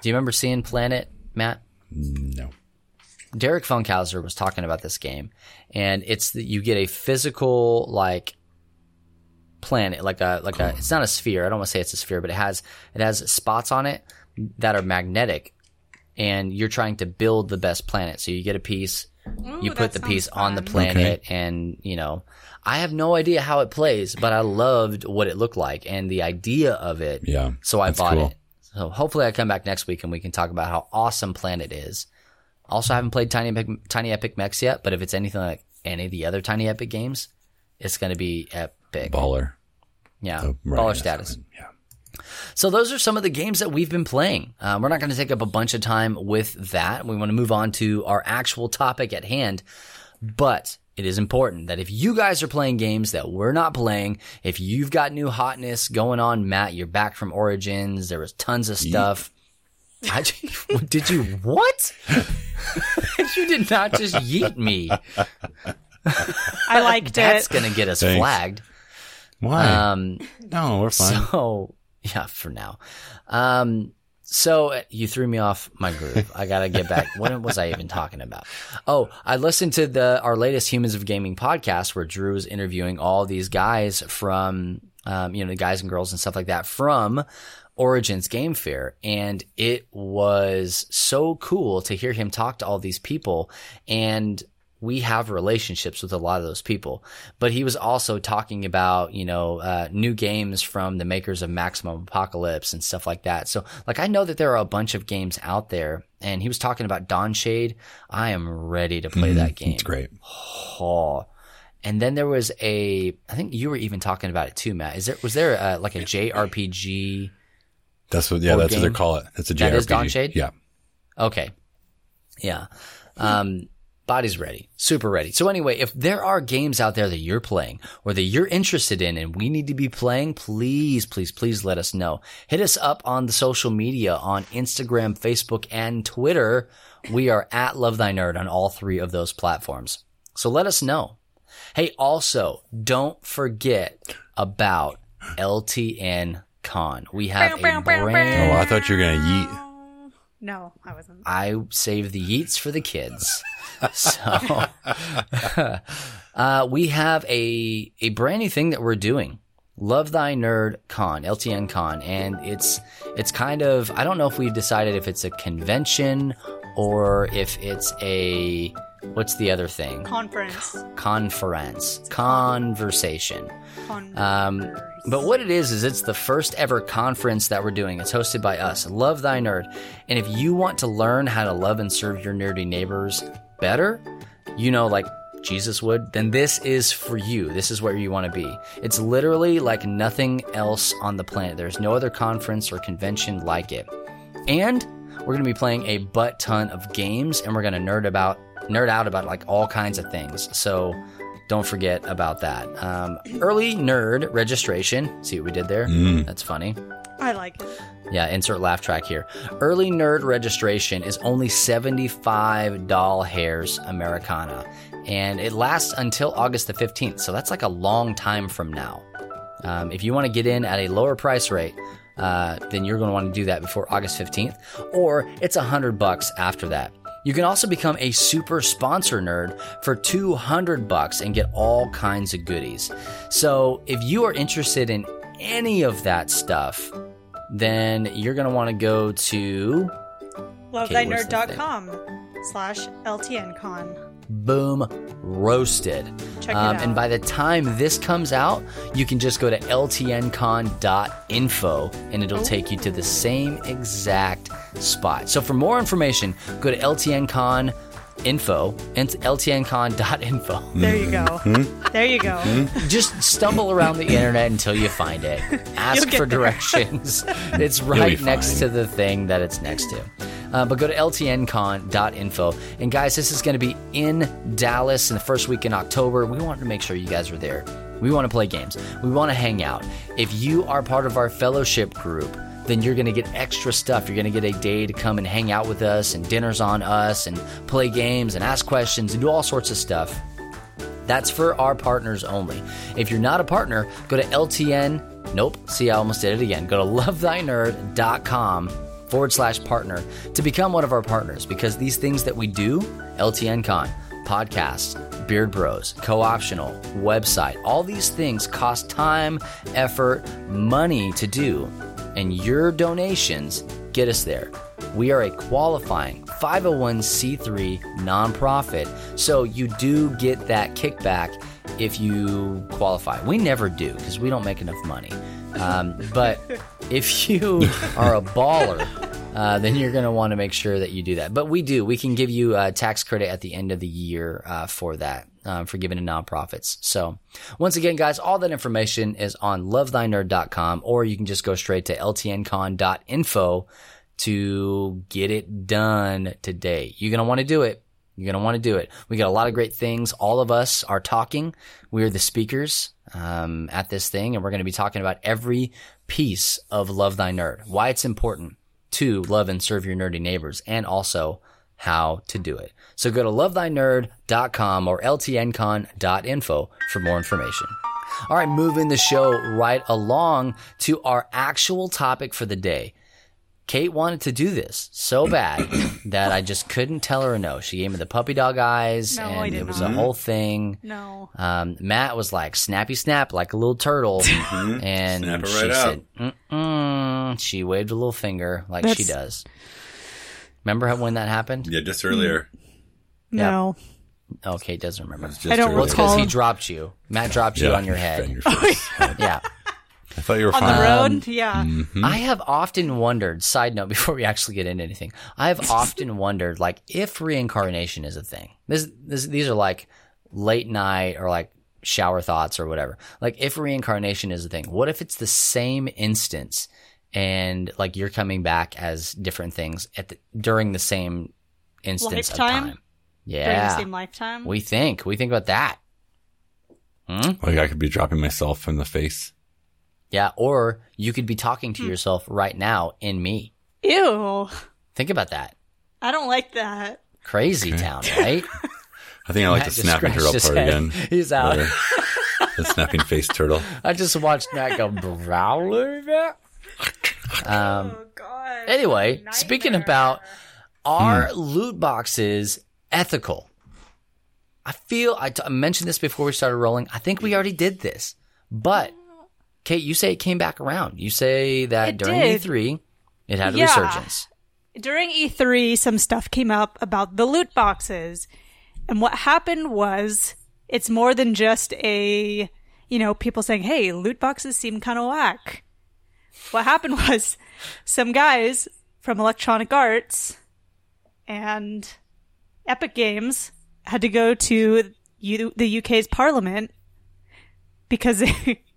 Do you remember seeing Planet, Matt? No. Derek Funkhouser was talking about this game, and it's that you get a physical like planet, like a like a. It's not a sphere. I don't want to say it's a sphere, but it has it has spots on it that are magnetic, and you're trying to build the best planet. So you get a piece, you put the piece sounds on the fun. planet, and you know. I have no idea how it plays, but I loved what it looked like and the idea of it. Yeah, So I bought cool. it. So hopefully I come back next week and we can talk about how awesome Planet is. Also, I haven't played Tiny Epic, Tiny Epic Mechs yet, but if it's anything like any of the other Tiny Epic games, it's going to be epic. Baller. yeah, Oh, right, baller status. Yeah. So those are some of the games that we've been playing. Um, we're not going to take up a bunch of time with that. We want to move on to our actual topic at hand. But it is important that if you guys are playing games that we're not playing, if you've got new hotness going on, Matt, you're back from Origins. There was tons of stuff. I, did you what? you did not just yeet me. I liked That's it. That's gonna get us Thanks. flagged. Why? Um, no, we're fine. so yeah, for now. Um, so uh, you threw me off my groove. I gotta get back. what was I even talking about? Oh, I listened to the our latest Humans of Gaming podcast where Drew was interviewing all these guys from, um, you know, the guys and girls and stuff like that from Origins Game Fair, and it was so cool to hear him talk to all these people and we have relationships with a lot of those people. But he was also talking about, you know, uh, new games from the makers of Maximum Apocalypse and stuff like that. So, like, I know that there are a bunch of games out there, and he was talking about Dawnshade. I am ready to play that game. It's great. Oh. And then there was a, I think you were even talking about it too, Matt. Is there was there a, like a JRPG? That's what. Yeah, that's what they call it. It's a JRPG. That is Dawnshade? Yeah. Okay. Yeah. Um, body's ready. Super ready. So anyway, if there are games out there that you're playing or that you're interested in and we need to be playing, please, please, please let us know. Hit us up on the social media on Instagram, Facebook, and Twitter. We are at Love Thy Nerd on all three of those platforms. So let us know. Hey, also, don't forget about LTN Con. We have a brand Oh, I thought you were gonna yeet. No, I wasn't. I save the yeets for the kids. so uh, we have a a brand new thing that we're doing. Love Thy Nerd Con, LTN Con, and it's it's kind of I don't know if we've decided if it's a convention or if it's a what's the other thing? Conference. Conference, conversation. Con- Um, but what it is is it's the first ever conference that we're doing. It's hosted by us, Love Thy Nerd. And if you want to learn how to love and serve your nerdy neighbors better, you know, like Jesus would, then this is for you. This is where you want to be. It's literally like nothing else on the planet. There's no other conference or convention like it. And we're going to be playing a butt ton of games and we're going to nerd about nerd out about like all kinds of things. So don't forget about that. Um, early nerd registration. See what we did there? That's funny. I like it. Yeah, insert laugh track here. Early nerd registration is only 75 doll hairs Americana, and it lasts until August the 15th. So that's like a long time from now. Um, if you want to get in at a lower price rate, uh, then you're going to want to do that before August 15th, or it's a hundred bucks after that. You can also become a super sponsor nerd for 200 bucks and get all kinds of goodies. So if you are interested in any of that stuff, then you're going to want to go to lovethynerd.com slash ltncon. Boom Roasted. Check it Um, out. And by the time this comes out, you can just go to ltncon.info and Oh. it'll take you to the same exact spot. So for more information, go to ltncon info and ltncon.info. There you go. there you go. Just stumble around the internet until you find it. Ask for directions. it's right next fine. to the thing that it's next to. Uh, but go to ltncon.info. And guys, this is going to be in Dallas in the first week in October. We want to make sure you guys are there. We want to play games. We want to hang out. If you are part of our fellowship group, then you're going to get extra stuff. You're going to get a day to come and hang out with us and dinners on us and play games and ask questions and do all sorts of stuff. That's for our partners only. If you're not a partner, go to LTN. Nope. See, I almost did it again. Go to lovethynerd.com forward slash partner to become one of our partners because these things that we do, LTN Con, podcasts, Beard Bros, co optional, website, all these things cost time, effort, money to do. And your donations get us there. We are a qualifying 501c3 nonprofit, so you do get that kickback if you qualify. We never do because we don't make enough money. Um, but if you are a baller, uh, then you're going to want to make sure that you do that. But we do. We can give you a tax credit at the end of the year uh, for that, um, for giving to nonprofits. So once again, guys, all that information is on lovethynerd.com, or you can just go straight to ltncon.info to get it done today. You're going to want to do it. You're going to want to do it. We got a lot of great things. All of us are talking. We're the speakers um, at this thing, and we're going to be talking about every piece of Love Thy Nerd, why it's important to love and serve your nerdy neighbors, and also how to do it. So go to lovethynerd.com or ltncon.info for more information. All right, moving the show right along to our actual topic for the day. Kate wanted to do this so bad that I just couldn't tell her no. She gave me the puppy dog eyes, No, I and did it was not. a whole thing. No. Um, Matt was like snappy snap like a little turtle, and Snap it she right said, Mm-mm. she waved a little finger like she does. Remember how, when that happened? Yeah, just earlier. No. Oh, Kate doesn't remember. Just I don't earlier. Well, it's because he dropped you. Matt dropped you on your head. your face. Yeah. I thought you were On fine. the Um, road? yeah. I have often wondered, side note, before we actually get into anything, I have often wondered, like, if reincarnation is a thing. This, this, these are like late night or like shower thoughts or whatever. Like, if reincarnation is a thing, what if it's the same instance and like you're coming back as different things at the, during the same instance Lifetime? of time? Yeah. During the Yeah. same lifetime. We think. We think about that. Like I could be dropping myself in the face. Yeah. Or you could be talking to yourself right now in me. Ew. Think about that. I don't like that. Crazy town, right? I think I like Matt the just snapping scratched turtle his part head. again. He's out. Better. the snapping face turtle. I just watched Matt go growler. Um, Oh god. anyway, speaking about are loot boxes ethical? I feel I, t- I mentioned this before we started rolling. I think we already did this, but Kate, you say it came back around. You say that It during did. E3, it had a Yeah. resurgence. during E3, some stuff came up about the loot boxes. And what happened was it's more than just a, you know, people saying, hey, loot boxes seem kind of whack. What happened was some guys from Electronic Arts and Epic Games had to go to U- the UK's parliament because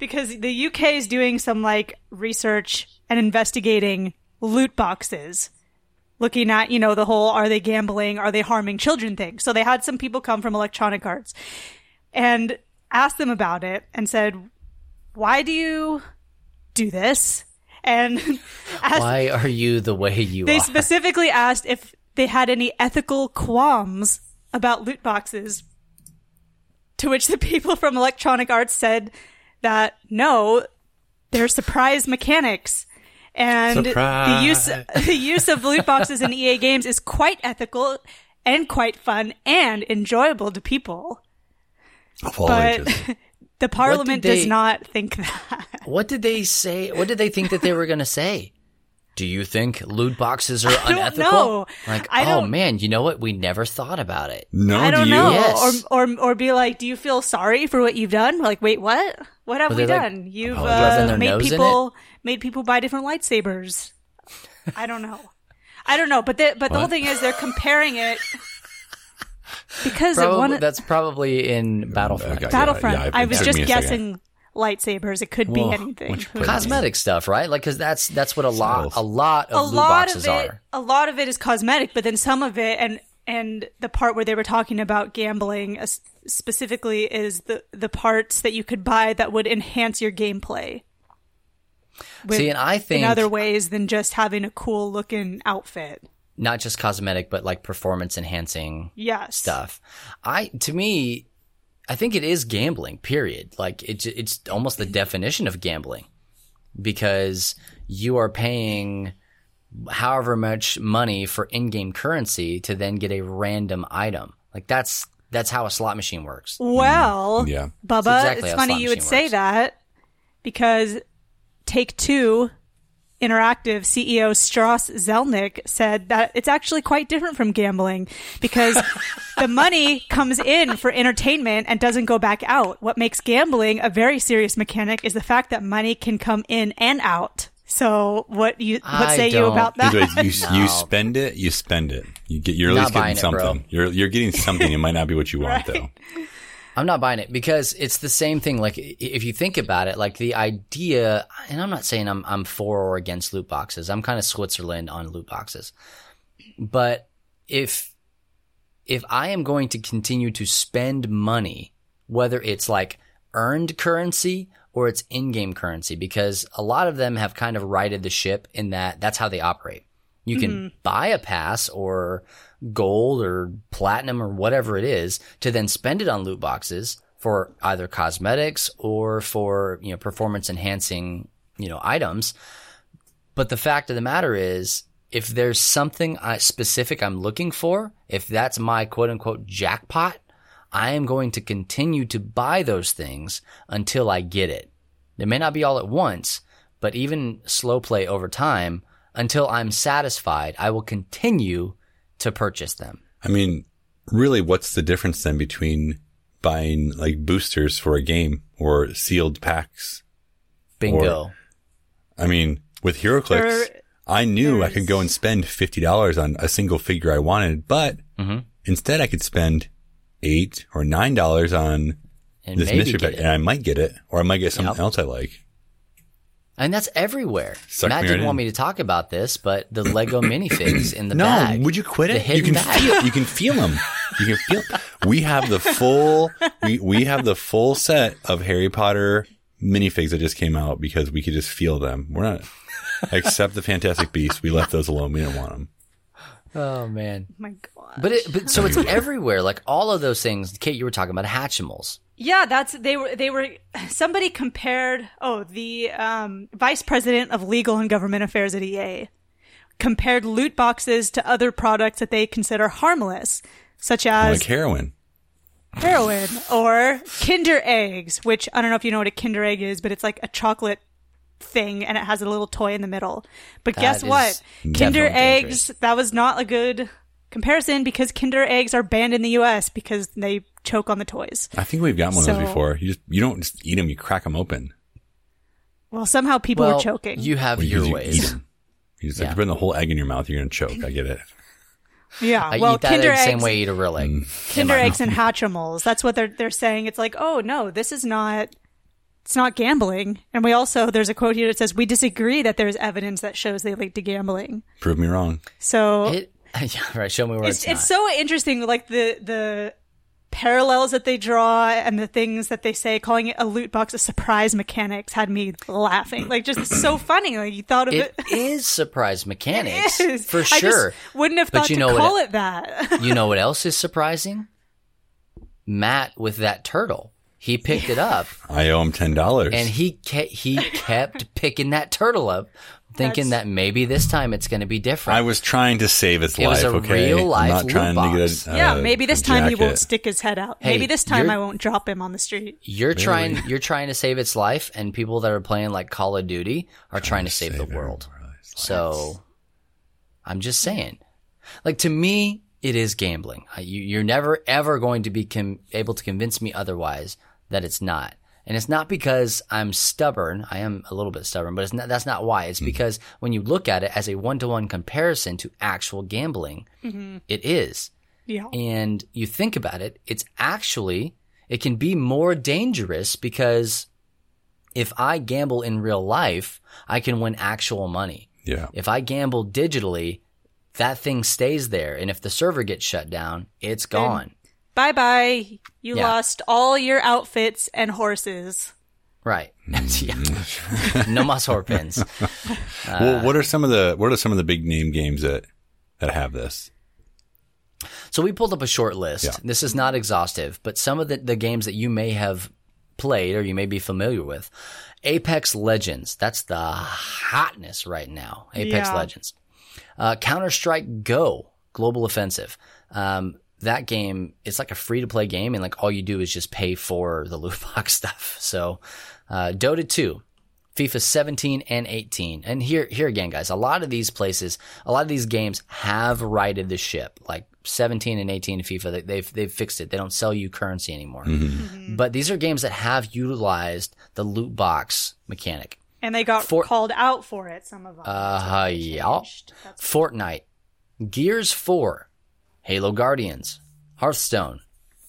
because the UK is doing some like research and investigating loot boxes looking at, you know, the whole are they gambling, are they harming children thing. So they had some people come from Electronic Arts and asked them about it and said, "Why do you do this?" And asked, Why are you the way you they are? They specifically asked if they had any ethical qualms about loot boxes. To which the people from Electronic Arts said that no, they're surprise mechanics. And the use the use of loot boxes in EA games is quite ethical and quite fun and enjoyable to people. Of all But ages. the parliament does not think that. What did they say? What did they think that they were going to say? Do you think loot boxes are don't unethical? know. Like, I oh don't- man, you know what? We never thought about it. No, I don't do you? know. Yes. Or, or or be like, do you feel sorry for what you've done? Like, wait, what? What have we like, done? You've uh, made people made people buy different lightsabers. I don't know. I don't know. But the but the whole thing is they're comparing it because it Probably, one that's probably in Battlefront. Okay. Battlefront. yeah, it I was just me second. guessing lightsabers. It could be anything. which Who? Cosmetic stuff, right? Like, because that's that's what a lot a lot a of loot lot boxes of it, are. a lot of it is cosmetic, but then some of it, and and the part where they were talking about gambling uh, specifically is the the parts that you could buy that would enhance your gameplay. With- See, and I think in other ways than just having a cool looking outfit. not just cosmetic, but like performance enhancing Yes, stuff. I to me, I think it is gambling. Period. Like it's it's almost the definition of gambling because you are paying however much money for in-game currency to then get a random item. Like that's that's how a slot machine works. Mm-hmm. Well, Yeah. Bubba, That's exactly it's funny you would machine say that because Take Two Interactive CEO Strauss Zelnick said that it's actually quite different from gambling because the money comes in for entertainment and doesn't go back out. What makes gambling a very serious mechanic is the fact that money can come in and out. So what you what I say you don't- about that? Either way, you, No. you spend it, you spend it. You get, you're at least getting buying it, something. You're, you're getting something. It might not be what you want Right. though. I'm not buying it because it's the same thing. Like if you think about it, like the idea, and I'm not saying I'm I'm for or against loot boxes. I'm kind of Switzerland on loot boxes. But if if I am going to continue to spend money, whether it's like earned currency or it's in-game currency, because a lot of them have kind of righted the ship in that that's how they operate. You can mm-hmm. buy a pass or gold or platinum or whatever it is to then spend it on loot boxes for either cosmetics or for, you know, performance enhancing, you know, items. But the fact of the matter is, if there's something specific I'm looking for, if that's my quote unquote jackpot, I am going to continue to buy those things until I get it. It may not be all at once, but even slow play over time, until I'm satisfied, I will continue to purchase them. I mean, really, what's the difference then between buying like boosters for a game or sealed packs? Bingo. I mean, with HeroClix, There- I knew I could go and spend fifty dollars on a single figure I wanted, but Mm-hmm. instead I could spend eight or nine dollars on and this mystery pack, it. and I might get it, or I might get something Yep. else I like. And that's everywhere. Suck Matt didn't right want in. me to talk about this, but the Lego minifigs in the No, bag. would you quit it? You can bag. feel. You can feel them. You can feel. We have the full. We we have the full set of Harry Potter minifigs that just came out because we could just feel them. We're not. Except the Fantastic Beasts, we left those alone. We didn't want them. Oh man. my God. But it, but so it's everywhere. Like all of those things. Kate, you were talking about Hatchimals. Yeah, that's they were they were somebody compared oh the um, vice president of legal and government affairs at EA compared loot boxes to other products that they consider harmless, such as Like heroin. heroin or Kinder eggs, which I don't know if you know what a Kinder egg is, but it's like a chocolate thing and it has a little toy in the middle. But That guess what? Kinder definitely eggs, dangerous. that was not a good comparison because Kinder eggs are banned in the US because they choke on the toys. I think we've got one of those before. You just you don't just eat them. You crack them open. Well, somehow people well, were choking. you have Well, your you, you eat ways. 'em. You just Yeah. like, you put the whole egg in your mouth. You're gonna choke. I get it. yeah, I well, eat that Kinder egg the same way I eat a real egg. Mm. Kinder eggs and Hatchimals. That's what they're they're saying. It's like, oh no, this is not. It's not gambling. And we also there's a quote here that says we disagree that there's evidence that shows they lead to gambling. Prove me wrong. So It, yeah, right. Show me where it's, it's it's so interesting, like the the parallels that they draw and the things that they say. Calling it a loot box, a surprise mechanics had me laughing. Like just so funny. Like you thought of It it. is surprise mechanics It is. for I just sure. wouldn't have But thought you to know call it- it that. you know what else is surprising? Matt with that turtle. He picked it up I owe him ten dollars. and he ke- he kept picking that turtle up, thinking That's- that maybe this time it's going to be different. I was trying to save its It was life. a okay, real life I'm not trying loot to box. get a, yeah, uh, maybe this a time he won't jacket. stick his head out. Hey, maybe this time you're- I won't drop him on the street. you're trying you're trying to save its life, and people that are playing like Call of Duty are trying, to save, the world. So I'm just saying, like to me, it is gambling. I- You, you're never ever going to be com- able to convince me otherwise that it's not. And it's not because I'm stubborn. I am a little bit stubborn, but it's not, that's not why. It's mm-hmm. because when you look at it as a one to one comparison to actual gambling, mm-hmm. it is. Yeah. And you think about it, it's actually, it can be more dangerous because if I gamble in real life, I can win actual money. Yeah. If I gamble digitally, that thing stays there. And if the server gets shut down, it's gone. Bye bye. You Yeah. lost all your outfits and horses. Right. yeah. no más horpins. well, what are some of the what are some of the big name games that that have this? So we pulled up a short list. Yeah. This is not exhaustive, but some of the, the games that you may have played or you may be familiar with. Apex Legends. That's the hotness right now. Apex Yeah. Legends. Uh, Counter Strike Go. Global Offensive. Um, that game, it's like a free to play game and like all you do is just pay for the loot box stuff. So, uh, Dota 2. FIFA 17 and 18. And here, here again, guys, a lot of these places, a lot of these games have righted the ship. Like 17 and 18 FIFA, they, they've, they've fixed it. They don't sell you currency anymore. But these are games that have utilized the loot box mechanic. And they got For- called out for it, some of them. Uh, yeah. Fortnite, Gears 4, Halo Guardians, Hearthstone,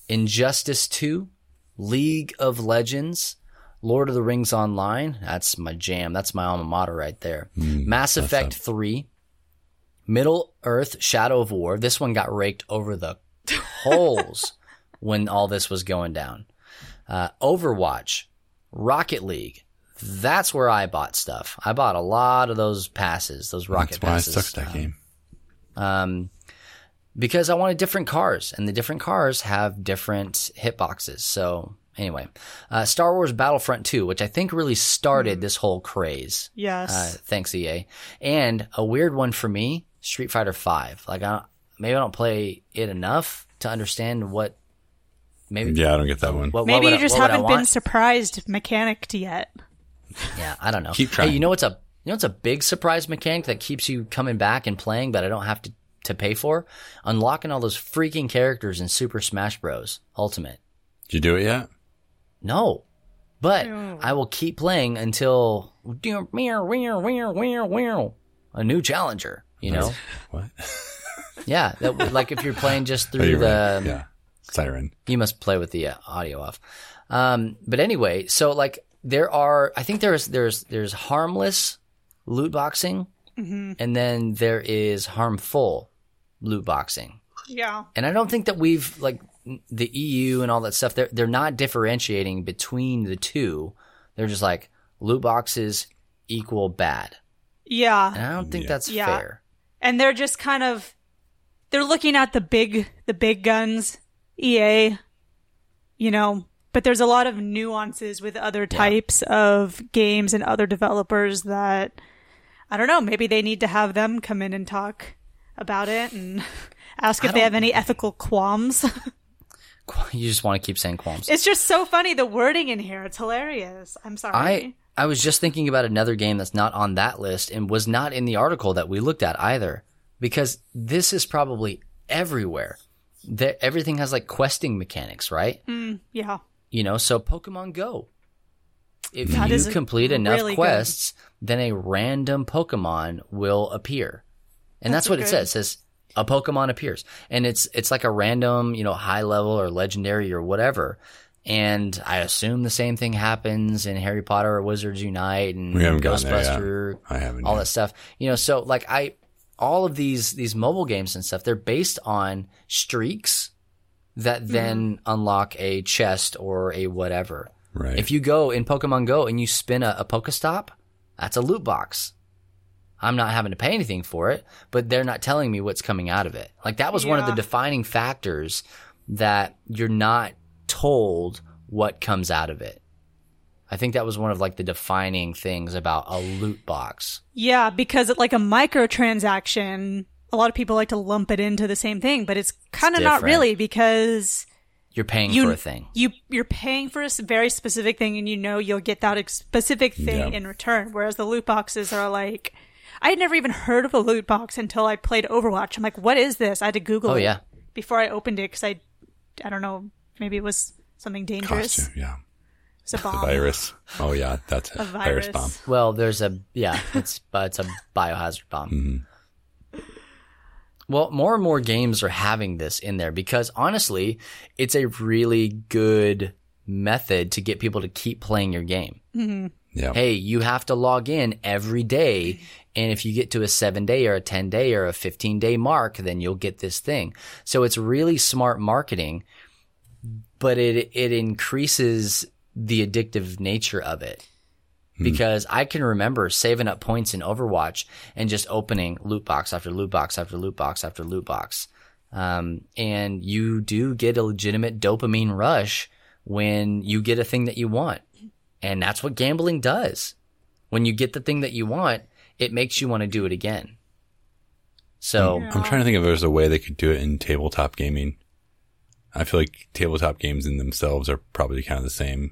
Injustice 2, League of Legends, Lord of the Rings Online. That's my jam. That's my alma mater right there. Mass Effect 3, Middle Earth Shadow of War. This one got raked over the coals when all this was going down. Uh, Overwatch, Rocket League. That's where I bought stuff. I bought a lot of those passes, those rocket That's why I passes. to that game. Um, because I wanted different cars, and the different cars have different hitboxes. So anyway, uh, Star Wars Battlefront 2, which I think really started this whole craze. yes. Uh, thanks EA, and a weird one for me, Street Fighter 5. Like I maybe I don't play it enough to understand what. Maybe Yeah, I don't get that one. what, what Maybe would you I- just I haven't been surprised mechanicked yet. Yeah, I don't know. Keep Hey, trying. you know what's a you know what's a big surprise mechanic that keeps you coming back and playing, but I don't have to to pay for? Unlocking all those freaking characters in Super Smash Bros. Ultimate. Did you do it yet? No, but I will keep playing until a new challenger. You know, What? yeah. That, like if you're playing just Oh, through you're the right. Yeah. Siren. You must play with the uh, audio off. Um, but anyway, so like there are, I think there's there's there's harmless loot boxing, and then there is harmful loot boxing. Yeah. And I don't think that we've like the EU and all that stuff. They're they're not differentiating between the two. They're just like loot boxes equal bad, Yeah. and I don't think Yeah. that's Yeah. fair. and they're just kind of they're looking at the big the big guns EA you know but there's a lot of nuances with other types of games and other developers that I don't know maybe they need to have them come in and talk about it and ask if they have any ethical qualms You just want to keep saying qualms. it's just so funny the wording in here it's hilarious I'm sorry I I was just thinking about another game that's not on that list and was not in the article that we looked at either, because this is probably everywhere. That everything has like questing mechanics, right? Mm, yeah You know, so Pokemon Go. If That you complete enough really good. quests, then a random Pokemon will appear, and that's, That's what it says. It says a Pokemon appears, and it's it's like a random, you know, high level or legendary or whatever. And I assume the same thing happens in Harry Potter or Wizards Unite and We haven't gotten there yet. Ghostbuster, I haven't. all yet. that stuff. You know, so like I, all of these these mobile games and stuff, they're based on streaks that hmm. then unlock a chest or a whatever. Right. If you go in Pokemon Go and you spin a, a Pokestop, that's a loot box. I'm not having to pay anything for it, but they're not telling me what's coming out of it. Like that was one of the defining factors that you're not told what comes out of it. I think that was one of like the defining things about a loot box. Yeah, because it, like a microtransaction, a lot of people like to lump it into the same thing, but it's kind of not really because You're paying you for a thing. you you're paying for a very specific thing, and you know you'll get that specific thing Yeah. in return. Whereas the loot boxes are like, I had never even heard of a loot box until I played Overwatch. I'm like, what is this? I had to Google Oh, it yeah. before I opened it because I, I don't know, maybe it was something dangerous. Costume, yeah. It's a The virus. Oh yeah, that's it. A virus. virus. bomb. Well, there's a yeah, it's but it's a biohazard bomb. Mm-hmm. Well, more and more games are having this in there because honestly, it's a really good method to get people to keep playing your game. Yeah. Hey, you have to log in every day. And if you get to a seven day or a 10 day or a 15 day mark, then you'll get this thing. So it's really smart marketing, but it, it increases the addictive nature of it. Because I can remember saving up points in Overwatch and just opening loot box after loot box after loot box after loot box. Um, and you do get a legitimate dopamine rush when you get a thing that you want. And that's what gambling does. When you get the thing that you want, it makes you want to do it again. So, I'm trying to think if there's a way they could do it in tabletop gaming. I feel like tabletop games in themselves are probably kind of the same.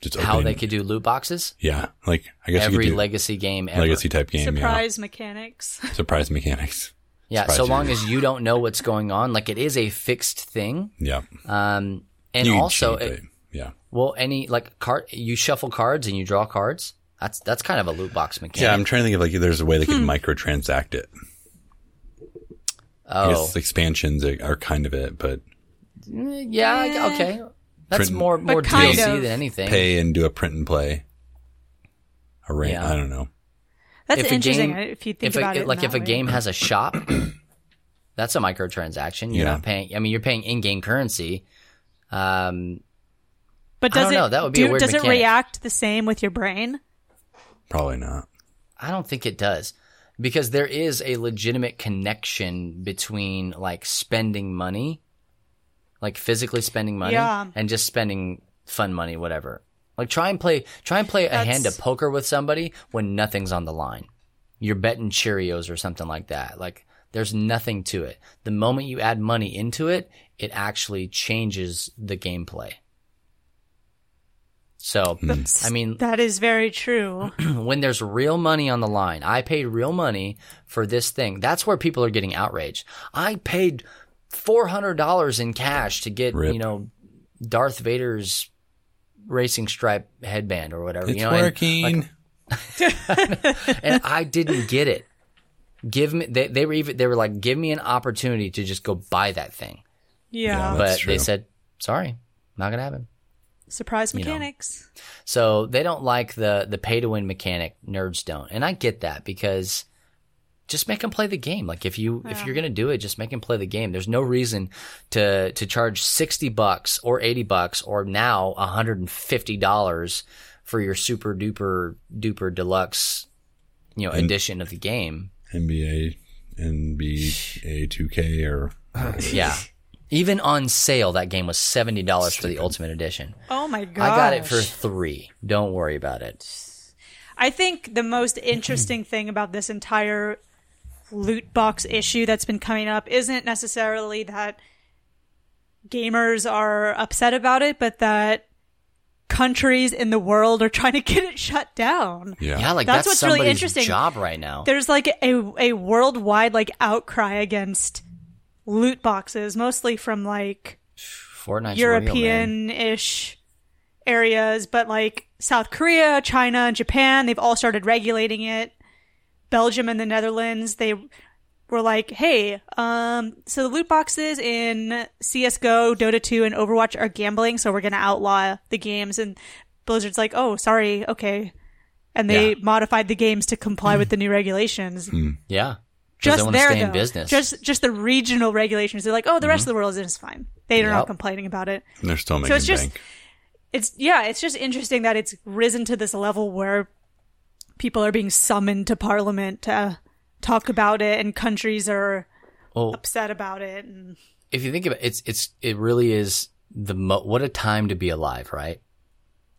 Just how opening- they could do loot boxes? yeah, like I guess you Every could do legacy game ever. legacy type game, Surprise mechanics. surprise mechanics. yeah, surprise so you. long as you don't know what's going on, like it is a fixed thing. Yeah, Um, and you also, cheat, it- but yeah, well, any like card, you shuffle cards and you draw cards. That's that's kind of a loot box mechanic. yeah. I'm trying to think of like there's a way they could Hmm. microtransact it. I oh, guess expansions are, are kind of it, but yeah, okay. That's Print- more more DLC of. than anything. pay and do a print and play. A rant, Yeah. I don't know. That's If interesting game- if you think if about a, it. like that if a way. game has a shop, that's a microtransaction. You're Yeah. not paying. I mean, you're paying in-game currency. Um, but I does don't it know, that would be a do, weird does it react the same with your brain? Probably not. I don't think it does because there is a legitimate connection between like spending money, like physically spending money, Yeah. and just spending fun money, whatever. Like try and play, try and play a hand of poker with somebody when nothing's on the line. You're betting Cheerios or something like that. Like there's nothing to it. The moment you add money into it, it actually changes the gameplay. So, hmm. I mean, That is very true. when there's real money on the line, I paid real money for this thing. That's where people are getting outraged. I paid four hundred dollars in cash to get Rip. you know Darth Vader's racing stripe headband or whatever. It's you know, and- working. and I didn't get it. Give me they, they were even they were like give me an opportunity to just go buy that thing, Yeah. Yeah. but That's they said sorry, not gonna happen. Surprise know. mechanics. So they don't like the the pay to win mechanic. Nerds don't, and I get that because just make them play the game. Like if you if you're gonna do it, just make them play the game. There's no reason to to charge sixty bucks or eighty bucks or now hundred and fifty dollars for your super duper duper deluxe, you know, edition of the game. NBA, NBA 2K, or Yeah. Even on sale, that game was seventy dollars for the Ultimate Edition. Oh my god. I got it for three. Don't worry about it. I think the most interesting thing about this entire loot box issue that's been coming up isn't necessarily that gamers are upset about it, but that countries in the world are trying to get it shut down. yeah, Yeah, like That's that's, what's really interesting. job right now. There's like a a worldwide like outcry against loot boxes, mostly from like Fortnite's. European-ish areas, but like South Korea, China, Japan, they've all started regulating it. Belgium and the Netherlands, they were like, "Hey, um, so the loot boxes in CS:GO, Dota 2, and Overwatch are gambling, so we're going to outlaw the games." And Blizzard's like, "Oh, sorry, okay." And they Yeah. modified the games to comply with the new regulations. Yeah. 'Cause Just they there, stay though. in business. Just just the regional regulations. They're like, "Oh, the rest of the world is fine." They're not complaining about it. and they're still making so it's just- bank. it's yeah, it's just interesting that it's risen to this level where people are being summoned to parliament to talk about it and countries are well, upset about it and if you think about it, it's it's it really is the mo- what a time to be alive, right?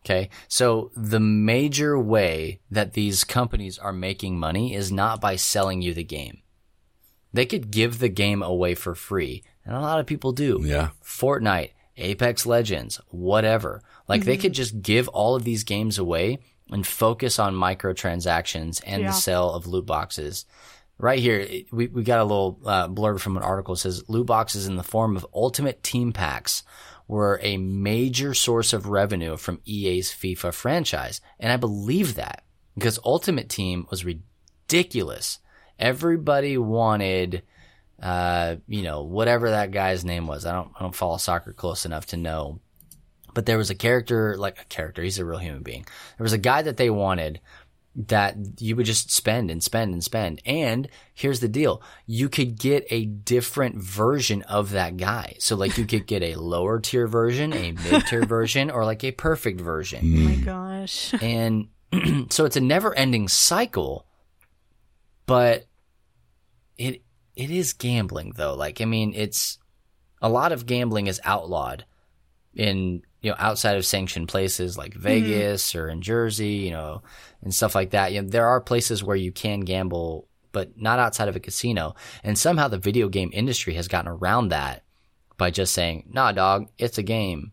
Okay. So the major way that these companies are making money is not by selling you the game. They could give the game away for free. And a lot of people do. Yeah. Fortnite, Apex Legends, whatever. Like Mm-hmm. they could just give all of these games away and focus on microtransactions and Yeah. the sale of loot boxes. Right here, we, we got a little uh, blurb from an article that says loot boxes in the form of ultimate team packs were a major source of revenue from EA's FIFA franchise. And I believe that because Ultimate Team was ridiculous. Everybody wanted, uh, you know, whatever that guy's name was. I don't, I don't follow soccer close enough to know. But there was a character, like a character, he's a real human being. There was a guy that they wanted that you would just spend and spend and spend. And here's the deal. You could get a different version of that guy. So like you could get a lower tier version, a mid tier version, or like a perfect version. Oh my gosh. And so it's a never ending cycle, but it, it is gambling though. Like, I mean, it's a lot of gambling is outlawed in, you know, outside of sanctioned places like mm-hmm. Vegas or in Jersey, you know, and stuff like that. You know, there are places where you can gamble, but not outside of a casino. And somehow the video game industry has gotten around that by just saying, nah, dog, it's a game.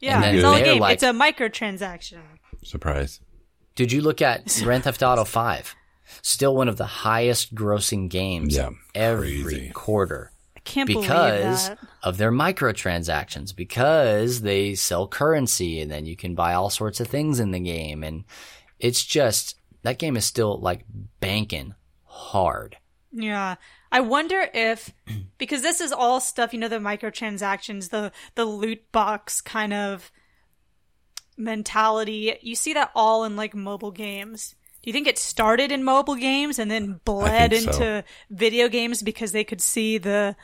Yeah, it's all a game. like- it's a microtransaction. Surprise. Did you look at Grand Theft Auto 5? Still one of the highest grossing games Yeah, every crazy. quarter I can't believe because that. of their microtransactions, because they sell currency and then you can buy all sorts of things in the game. And it's just, that game is still like banking hard. Yeah. I wonder if because this is all stuff, you know, the microtransactions, the the loot box kind of mentality. You see that all in like mobile games. Do you think it started in mobile games and then bled think so. into video games because they could see the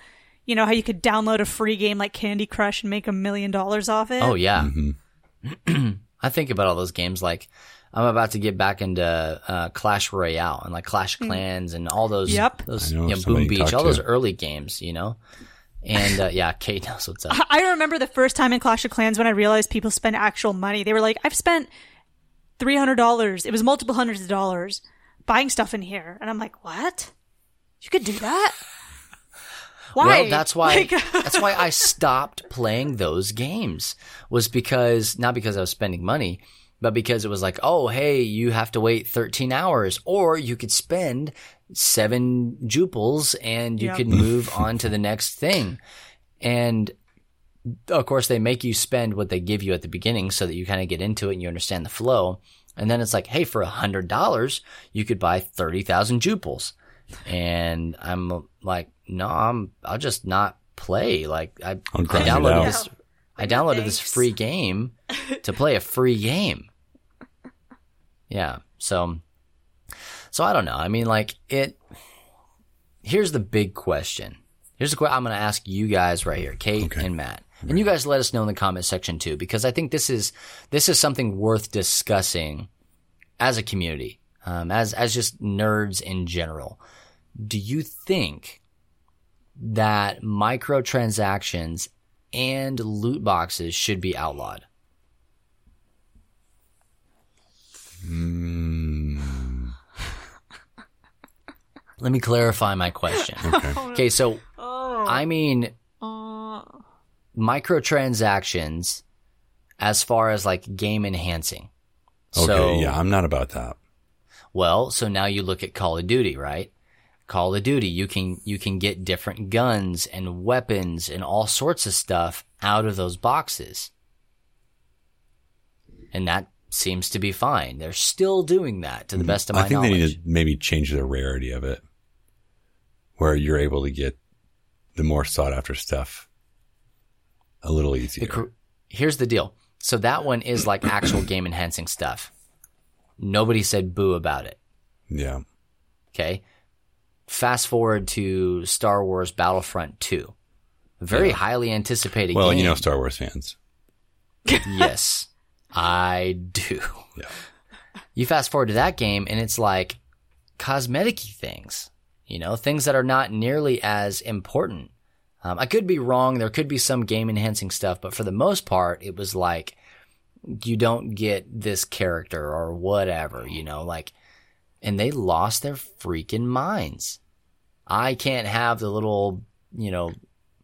you know how you could download a free game like Candy Crush and make a million dollars off it? Oh yeah. Mm-hmm. I think about all those games like I'm about to get back into uh, Clash Royale and like Clash of Clans and all those Hmm. Yep. those know you know, Boom Beach, all those to. early games, you know. And uh, yeah, Kate knows what's up. I remember the first time in Clash of Clans when I realized people spend actual money. They were like, I've spent three hundred dollars. It was multiple hundreds of dollars buying stuff in here, and I'm like, what? You could do that? Why? Well, that's why Like- that's why I stopped playing those games. Was because not because I was spending money, but because it was like, oh, hey, you have to wait 13 hours, or you could spend seven jupils and you Yep. could move on to the next thing. And of course, they make you spend what they give you at the beginning so that you kind of get into it and you understand the flow. And then it's like, hey, for a hundred dollars, you could buy thirty thousand jupils. And I'm like, no, I'm, I'll just not play. Like I, I'll I grind it downloaded this, I downloaded this free game to play a free game. Yeah. So, so I don't know. I mean, like it, here's the big question. Here's the question I'm going to ask you guys right here, Kate Okay. and Matt. And you guys let us know in the comment section too, because I think this is, this is something worth discussing as a community, um, as, as just nerds in general. Do you think that microtransactions and loot boxes should be outlawed? Let me clarify my question. Okay, so I mean microtransactions as far as like game enhancing. Okay, So, yeah, I'm not about that. well, so now you look at Call of Duty, right? Call of Duty, you can you can get different guns and weapons and all sorts of stuff out of those boxes. And that seems to be fine. They're still doing that to the mm-hmm. best of my knowledge. I think knowledge. they need to maybe change the rarity of it, where you're able to get the more sought after stuff a little easier. The Here's the deal. So that one is like actual game enhancing stuff. Nobody said boo about it. yeah, Okay. Fast forward to Star Wars Battlefront 2. Very Yeah. highly anticipated well, game. you know, Star Wars fans. yes, I do. Yeah, You fast forward to that game and it's like cosmetic things, you know, things that are not nearly as important. Um, I could be wrong. There could be some game enhancing stuff, but for the most part, it was like you don't get this character or whatever, you know, like, and they lost their freaking minds. I can't have the little, you know,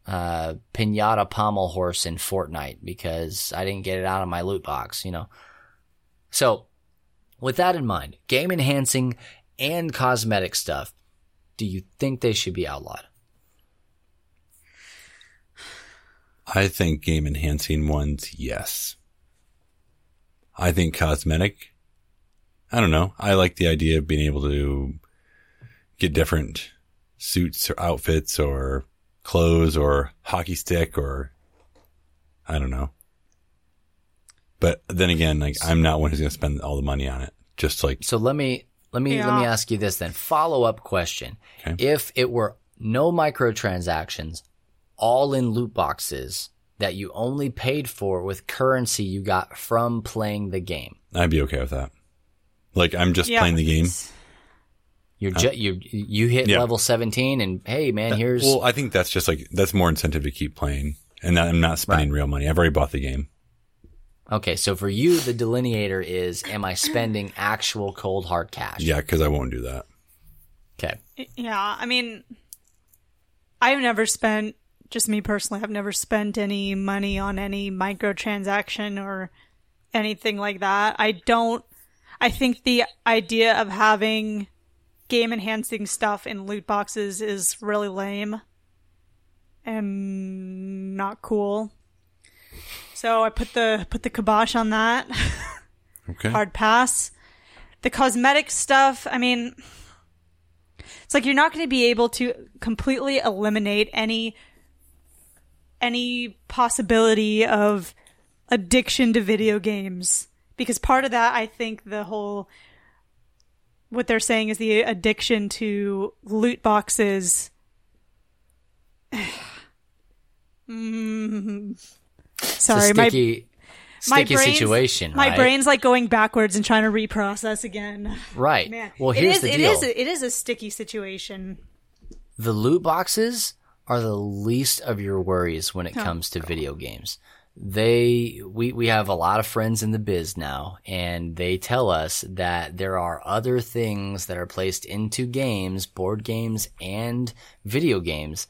uh, pinata pommel horse in Fortnite because I didn't get it out of my loot box, you know. So, with that in mind, game enhancing and cosmetic stuff, do you think they should be outlawed? I think game enhancing ones, yes. I think cosmetic, I don't know. I like the idea of being able to get different suits or outfits or clothes or hockey stick or I don't know. But then again, like I'm not one who's going to spend all the money on it. Just like So let me let me let me ask you this then. Follow up question. Okay. If it were no microtransactions, all in loot boxes that you only paid for with currency you got from playing the game. I'd be okay with that. Like I'm just Yeah. playing the game. You're uh, ju- you you hit yeah. level 17 and hey man, uh, here's Well, I think that's just like that's more incentive to keep playing, and that I'm not spending real money. I've already bought the game. Okay, so for you the delineator is am I spending actual cold hard cash? Yeah, because I won't do that. Okay. Yeah, I mean, I've never spent, just me personally, I've never spent any money on any microtransaction or anything like that. I don't, I think the idea of having game enhancing stuff in loot boxes is really lame and not cool. So I put the put the kibosh on that. Okay. hard pass. The cosmetic stuff, I mean, it's like you're not going to be able to completely eliminate any any possibility of addiction to video games because part of that I think the whole what they're saying is the addiction to loot boxes Mm. Sorry, a my sticky my brain's, situation, My right? brain's like going backwards and trying to reprocess again. Right. Man, Well, here's is. the deal. is. A, it is a sticky situation. the loot boxes are the least of your worries when it comes to video games. They we we have a lot of friends in the biz now and they tell us that there are other things that are placed into games, board games and video games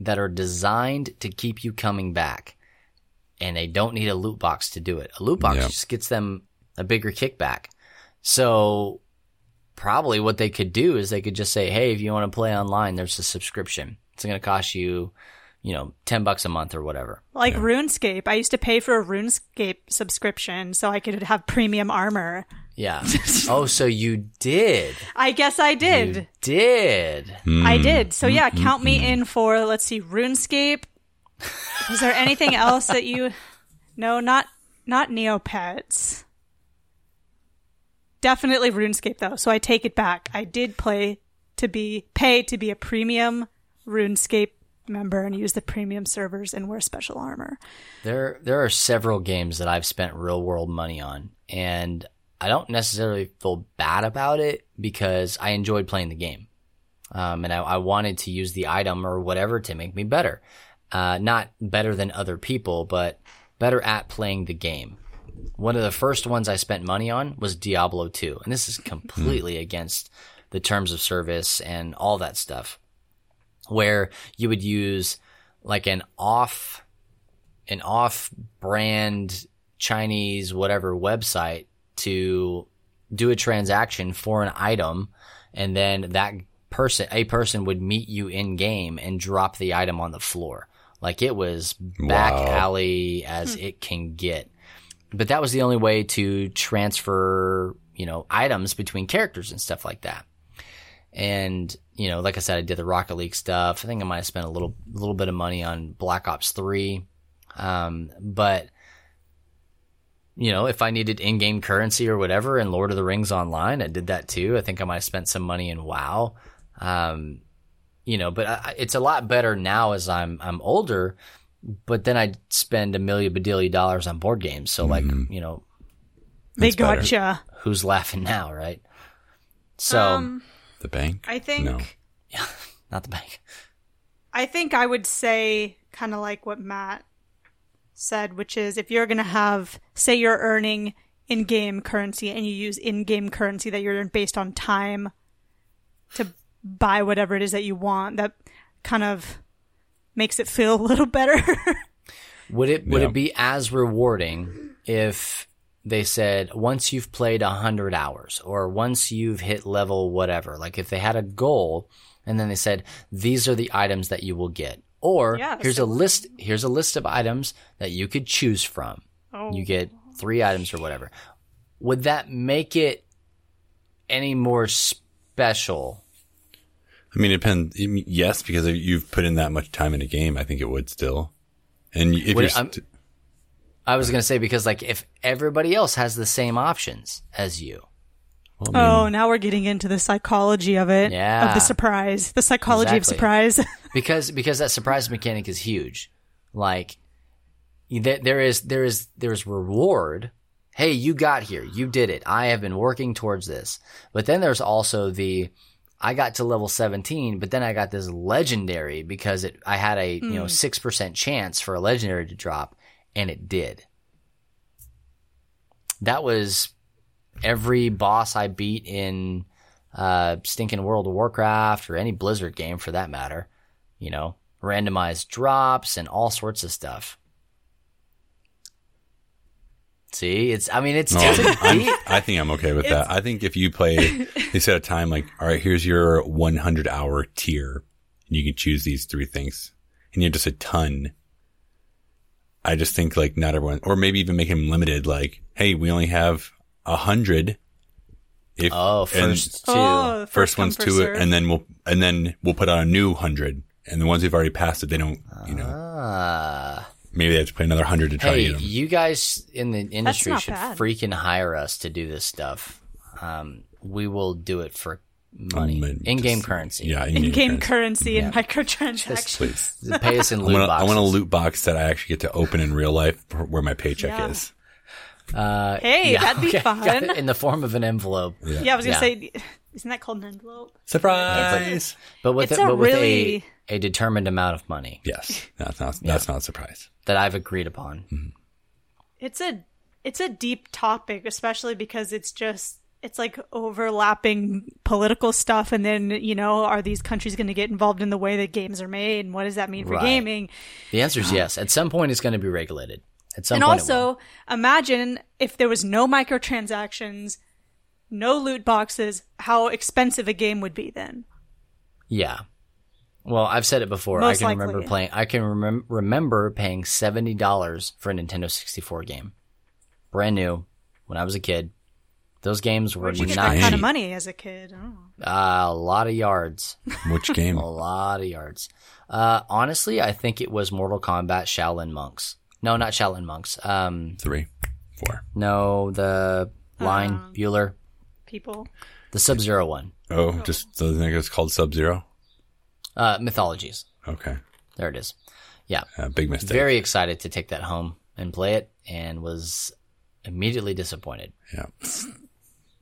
that are designed to keep you coming back. And they don't need a loot box to do it. A loot box Yep. just gets them a bigger kickback. So probably what they could do is they could just say, "Hey, if you want to play online, there's a subscription. It's going to cost you, you know, 10 bucks a month or whatever." Like RuneScape, I used to pay for a RuneScape subscription so I could have premium armor. Yeah. oh, so you did. I guess I did. You did. I hmm. did. So yeah, hmm. count me hmm. in for let's see, RuneScape. Is there anything else that you? No, not not Neopets. Definitely RuneScape though. So I take it back. I did play to be pay to be a premium RuneScape member and use the premium servers and wear special armor. There there are several games that I've spent real world money on and I don't necessarily feel bad about it because I enjoyed playing the game. Um, and I, I wanted to use the item or whatever to make me better. Uh, not better than other people, but better at playing the game. One of the first ones I spent money on was Diablo 2. And this is completely against the terms of service and all that stuff. Where you would use like an off an off brand Chinese whatever website to do a transaction for an item and then that person a person would meet you in game and drop the item on the floor. Like it was back Wow. alley as hmm. it can get. But that was the only way to transfer, you know, items between characters and stuff like that. And, you know, like I said, I did the Rocket League stuff. I think I might have spent a little, little bit of money on Black Ops 3. Um, but, you know, if I needed in-game currency or whatever in Lord of the Rings Online, I did that too. I think I might have spent some money in WoW. Um, you know, but I, it's a lot better now as I'm, I'm older, but then I'd spend a million badillion dollars on board games. So like, you know, They That's better. gotcha. who's laughing now, right? So, Um, The bank? I think No. Yeah, not the bank. I think I would say kind of like what Matt said, which is if you're going to have, say, you're earning in game currency and you use in game currency that you're based on time to buy whatever it is that you want, that kind of makes it feel a little better. Would it would Yeah. it be as rewarding if they said once you've played a hundred hours or once you've hit level whatever? Like if they had a goal and then they said these are the items that you will get, or Yeah, here's so- a list here's a list of items that you could choose from. oh. You get three items or whatever. Would that make it any more special? I mean, it depends. Yes, because if you've put in that much time in a game, I think it would still. And if Would you're, st- I was gonna say because like if everybody else has the same options as you, well, I oh, mean, Oh, now we're getting into the psychology of it. Of the surprise. The psychology Exactly. of surprise. because because that surprise mechanic is huge. Like there, there is there is there is reward. Hey, you got here. You did it. I have been working towards this. But then there's also the I got to level 17, but then I got this legendary because it I had a, you know, hmm. 6% chance for a legendary to drop and it did. That was every boss I beat in uh, stinking World of Warcraft or any Blizzard game for that matter. You know, randomized drops and all sorts of stuff. See, it's. I mean, it's. no, it's a I'm, deep- I think I'm okay with that. I think if you play, they set a time like, all right, here's your 100 hour tier. And you can choose these three things and you have just a ton. I just think like not everyone, or maybe even make him limited. Like, hey, we only have a hundred. If oh, and- first two. oh, first, come, one's two, serve. and then we'll and then we'll put on a new hundred, and the ones who've already passed it, they don't, you know, Ah. maybe they have to play another hundred to try Hey, to get them. you guys in the industry should bad. freaking hire us to do this stuff. Um, we will do it for money, Um, in-game currency. Yeah, in-game currency. currency and microtransactions. Please, Pay us in I loot want, I want a loot box that I actually get to open in real life where my paycheck Yeah. is. Uh, Hey, yeah, that'd be okay. fun. in the form of an envelope. Yeah, I was gonna Yeah. say, isn't that called an envelope? Surprise! but with It's a, a but with really- a, a determined amount of money yes, that's not that's not a surprise. that I've agreed upon. It's a it's a deep topic, especially because it's just it's like overlapping political stuff, and then you know, are these countries going to get involved in the way that games are made, and what does that mean for Right. gaming? The answer is yes. At some point, it's going to be regulated. At some and also, imagine if there was no microtransactions, no loot boxes, how expensive a game would be then. yeah. Well, I've said it before. Most I can remember likely. playing. I can remem- remember paying seventy dollars for a Nintendo sixty four game, brand new, when I was a kid. Those games were Where'd you get not that kind of money as a kid? Oh. Uh, a lot of yards. Which game? a lot of yards. Uh, honestly, I think it was Mortal Kombat Shaolin Monks. No, not Shaolin Monks. Um, Three, four. no, the line Um, Bueller, People. the Sub Zero one. Oh, just the thing it's called Sub Zero. Uh, Mythologies. Okay, There it is. Yeah, uh, big mistake. very excited to take that home and play it, and was immediately disappointed. yeah.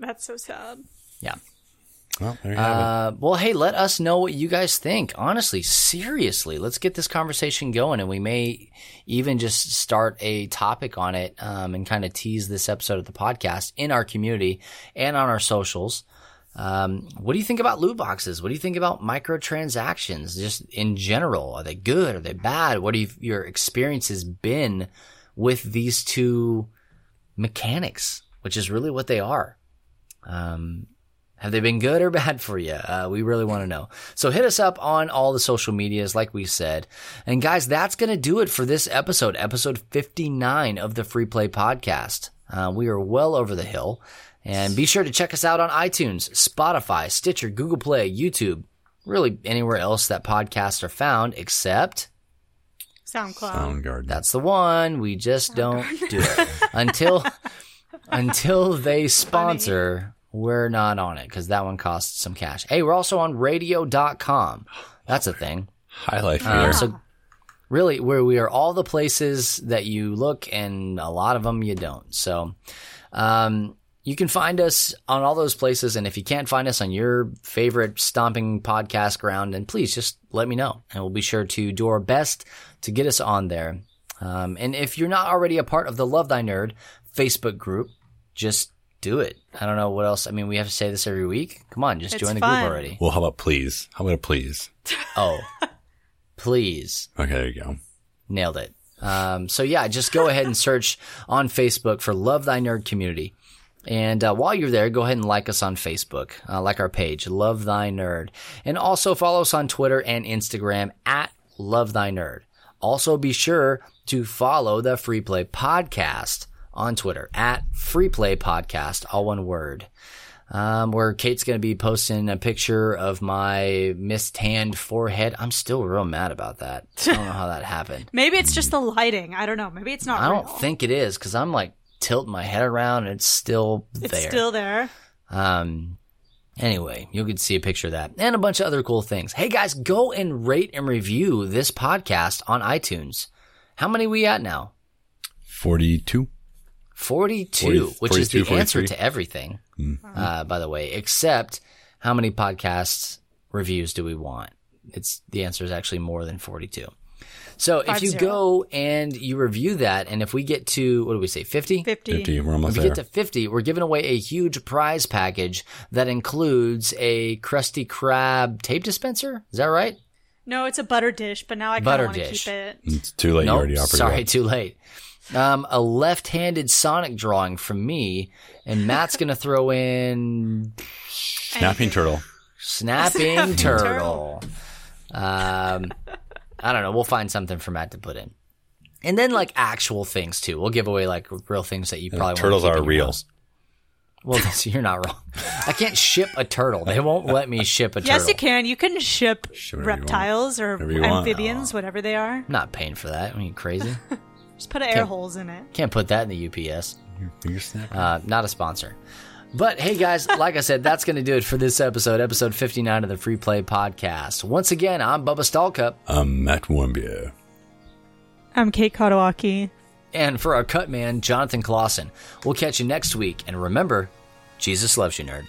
That's so sad. Yeah. Well, there you have it. Uh, well, hey, let us know what you guys think. Honestly, seriously, let's get this conversation going, and we may even just start a topic on it um, and kind of tease this episode of the podcast in our community and on our socials. Um, what do you think about loot boxes? What do you think about microtransactions, just in general? Are they good? Are they bad? What have your experiences been with these two mechanics, which is really what they are? Um, have they been good or bad for you? Uh, we really want to know. So hit us up on all the social medias, like we said. And guys, that's going to do it for this episode, episode 59 of the Free Play Podcast. Uh, we are well over the hill. And be sure to check us out on iTunes, Spotify, Stitcher, Google Play, YouTube, really anywhere else that podcasts are found, except SoundCloud. Soundgarden. that's the one. We just don't do it until until they sponsor. We're not on it because that one costs some cash. Hey, we're also on radio.com. That's a thing. High life Uh, so really, where we are all the places that you look, and a lot of them you don't. So, um, you can find us on all those places. And if you can't find us on your favorite stomping podcast ground, then please just let me know. And we'll be sure to do our best to get us on there. Um, and if you're not already a part of the Love Thy Nerd Facebook group, just do it. I don't know what else. I mean, we have to say this every week. Come on, just It's join the fun. group already. Well, how about please? How about a please? Oh, please. Okay, there you go. Nailed it. Um, so yeah, just go ahead and search on Facebook for Love Thy Nerd Community. And uh, while you're there, go ahead and like us on Facebook, uh, like our page, Love Thy Nerd. And also follow us on Twitter and Instagram at Love Thy Nerd. Also be sure to follow the Free Play Podcast on Twitter at Free Play Podcast, all one word. Um, where Kate's going to be posting a picture of my mistanned forehead. I'm still real mad about that. I don't know how that happened. Maybe it's just the lighting. I don't know. Maybe it's not I real. don't think it is because I'm like tilting my head around and it's still there. it's still there. Um, anyway, you can see a picture of that and a bunch of other cool things. Hey guys, go and rate and review this podcast on iTunes. How many we at now? 42. 42, 40 which is the 42, answer to everything, Mm-hmm. uh, by the way, except how many podcast reviews do we want? It's the answer is actually more than 42. So if you zero. go and you review that, and if we get to, what do we say, 50? 50. 50. We're almost If almost we there. get to 50, we're giving away a huge prize package that includes a Krusty Krab tape dispenser. Is that right? No, it's a butter dish, but now I kind Butter of want to dish. keep it. it's too late. No, you already offered sorry, it. up. too late. Um, a left-handed Sonic drawing from me, and Matt's gonna throw in Snapping turtle. snapping, Snapping turtle. Um, I don't know. We'll find something for Matt to put in, and then like actual things too. We'll give away like real things that you probably wanna turtles keep are in real. house. Well, that's, you're not wrong. I can't ship a turtle. They won't let me ship a turtle. Yes, you can. You can ship Ship whatever you want. reptiles or Whatever you want. amphibians, whatever they are. I'm not paying for that. Are you crazy? Just put air holes in it. Can't put that in the UPS. Finger snap. Uh, not a sponsor. But hey, guys, like I said, that's going to do it for this episode, episode 59 of the Free Play Podcast. Once again, I'm Bubba Stallcup. I'm Matt Warmbier. I'm Kate Katawaki. And for our cut man, Jonathan Clausen. We'll catch you next week. And remember, Jesus loves you, nerd.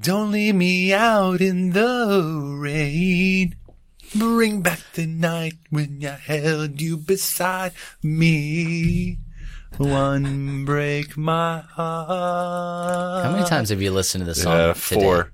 Don't leave me out in the rain. Bring back the night when I held you beside me. One break my heart. How many times have you listened to this song Uh, today? four.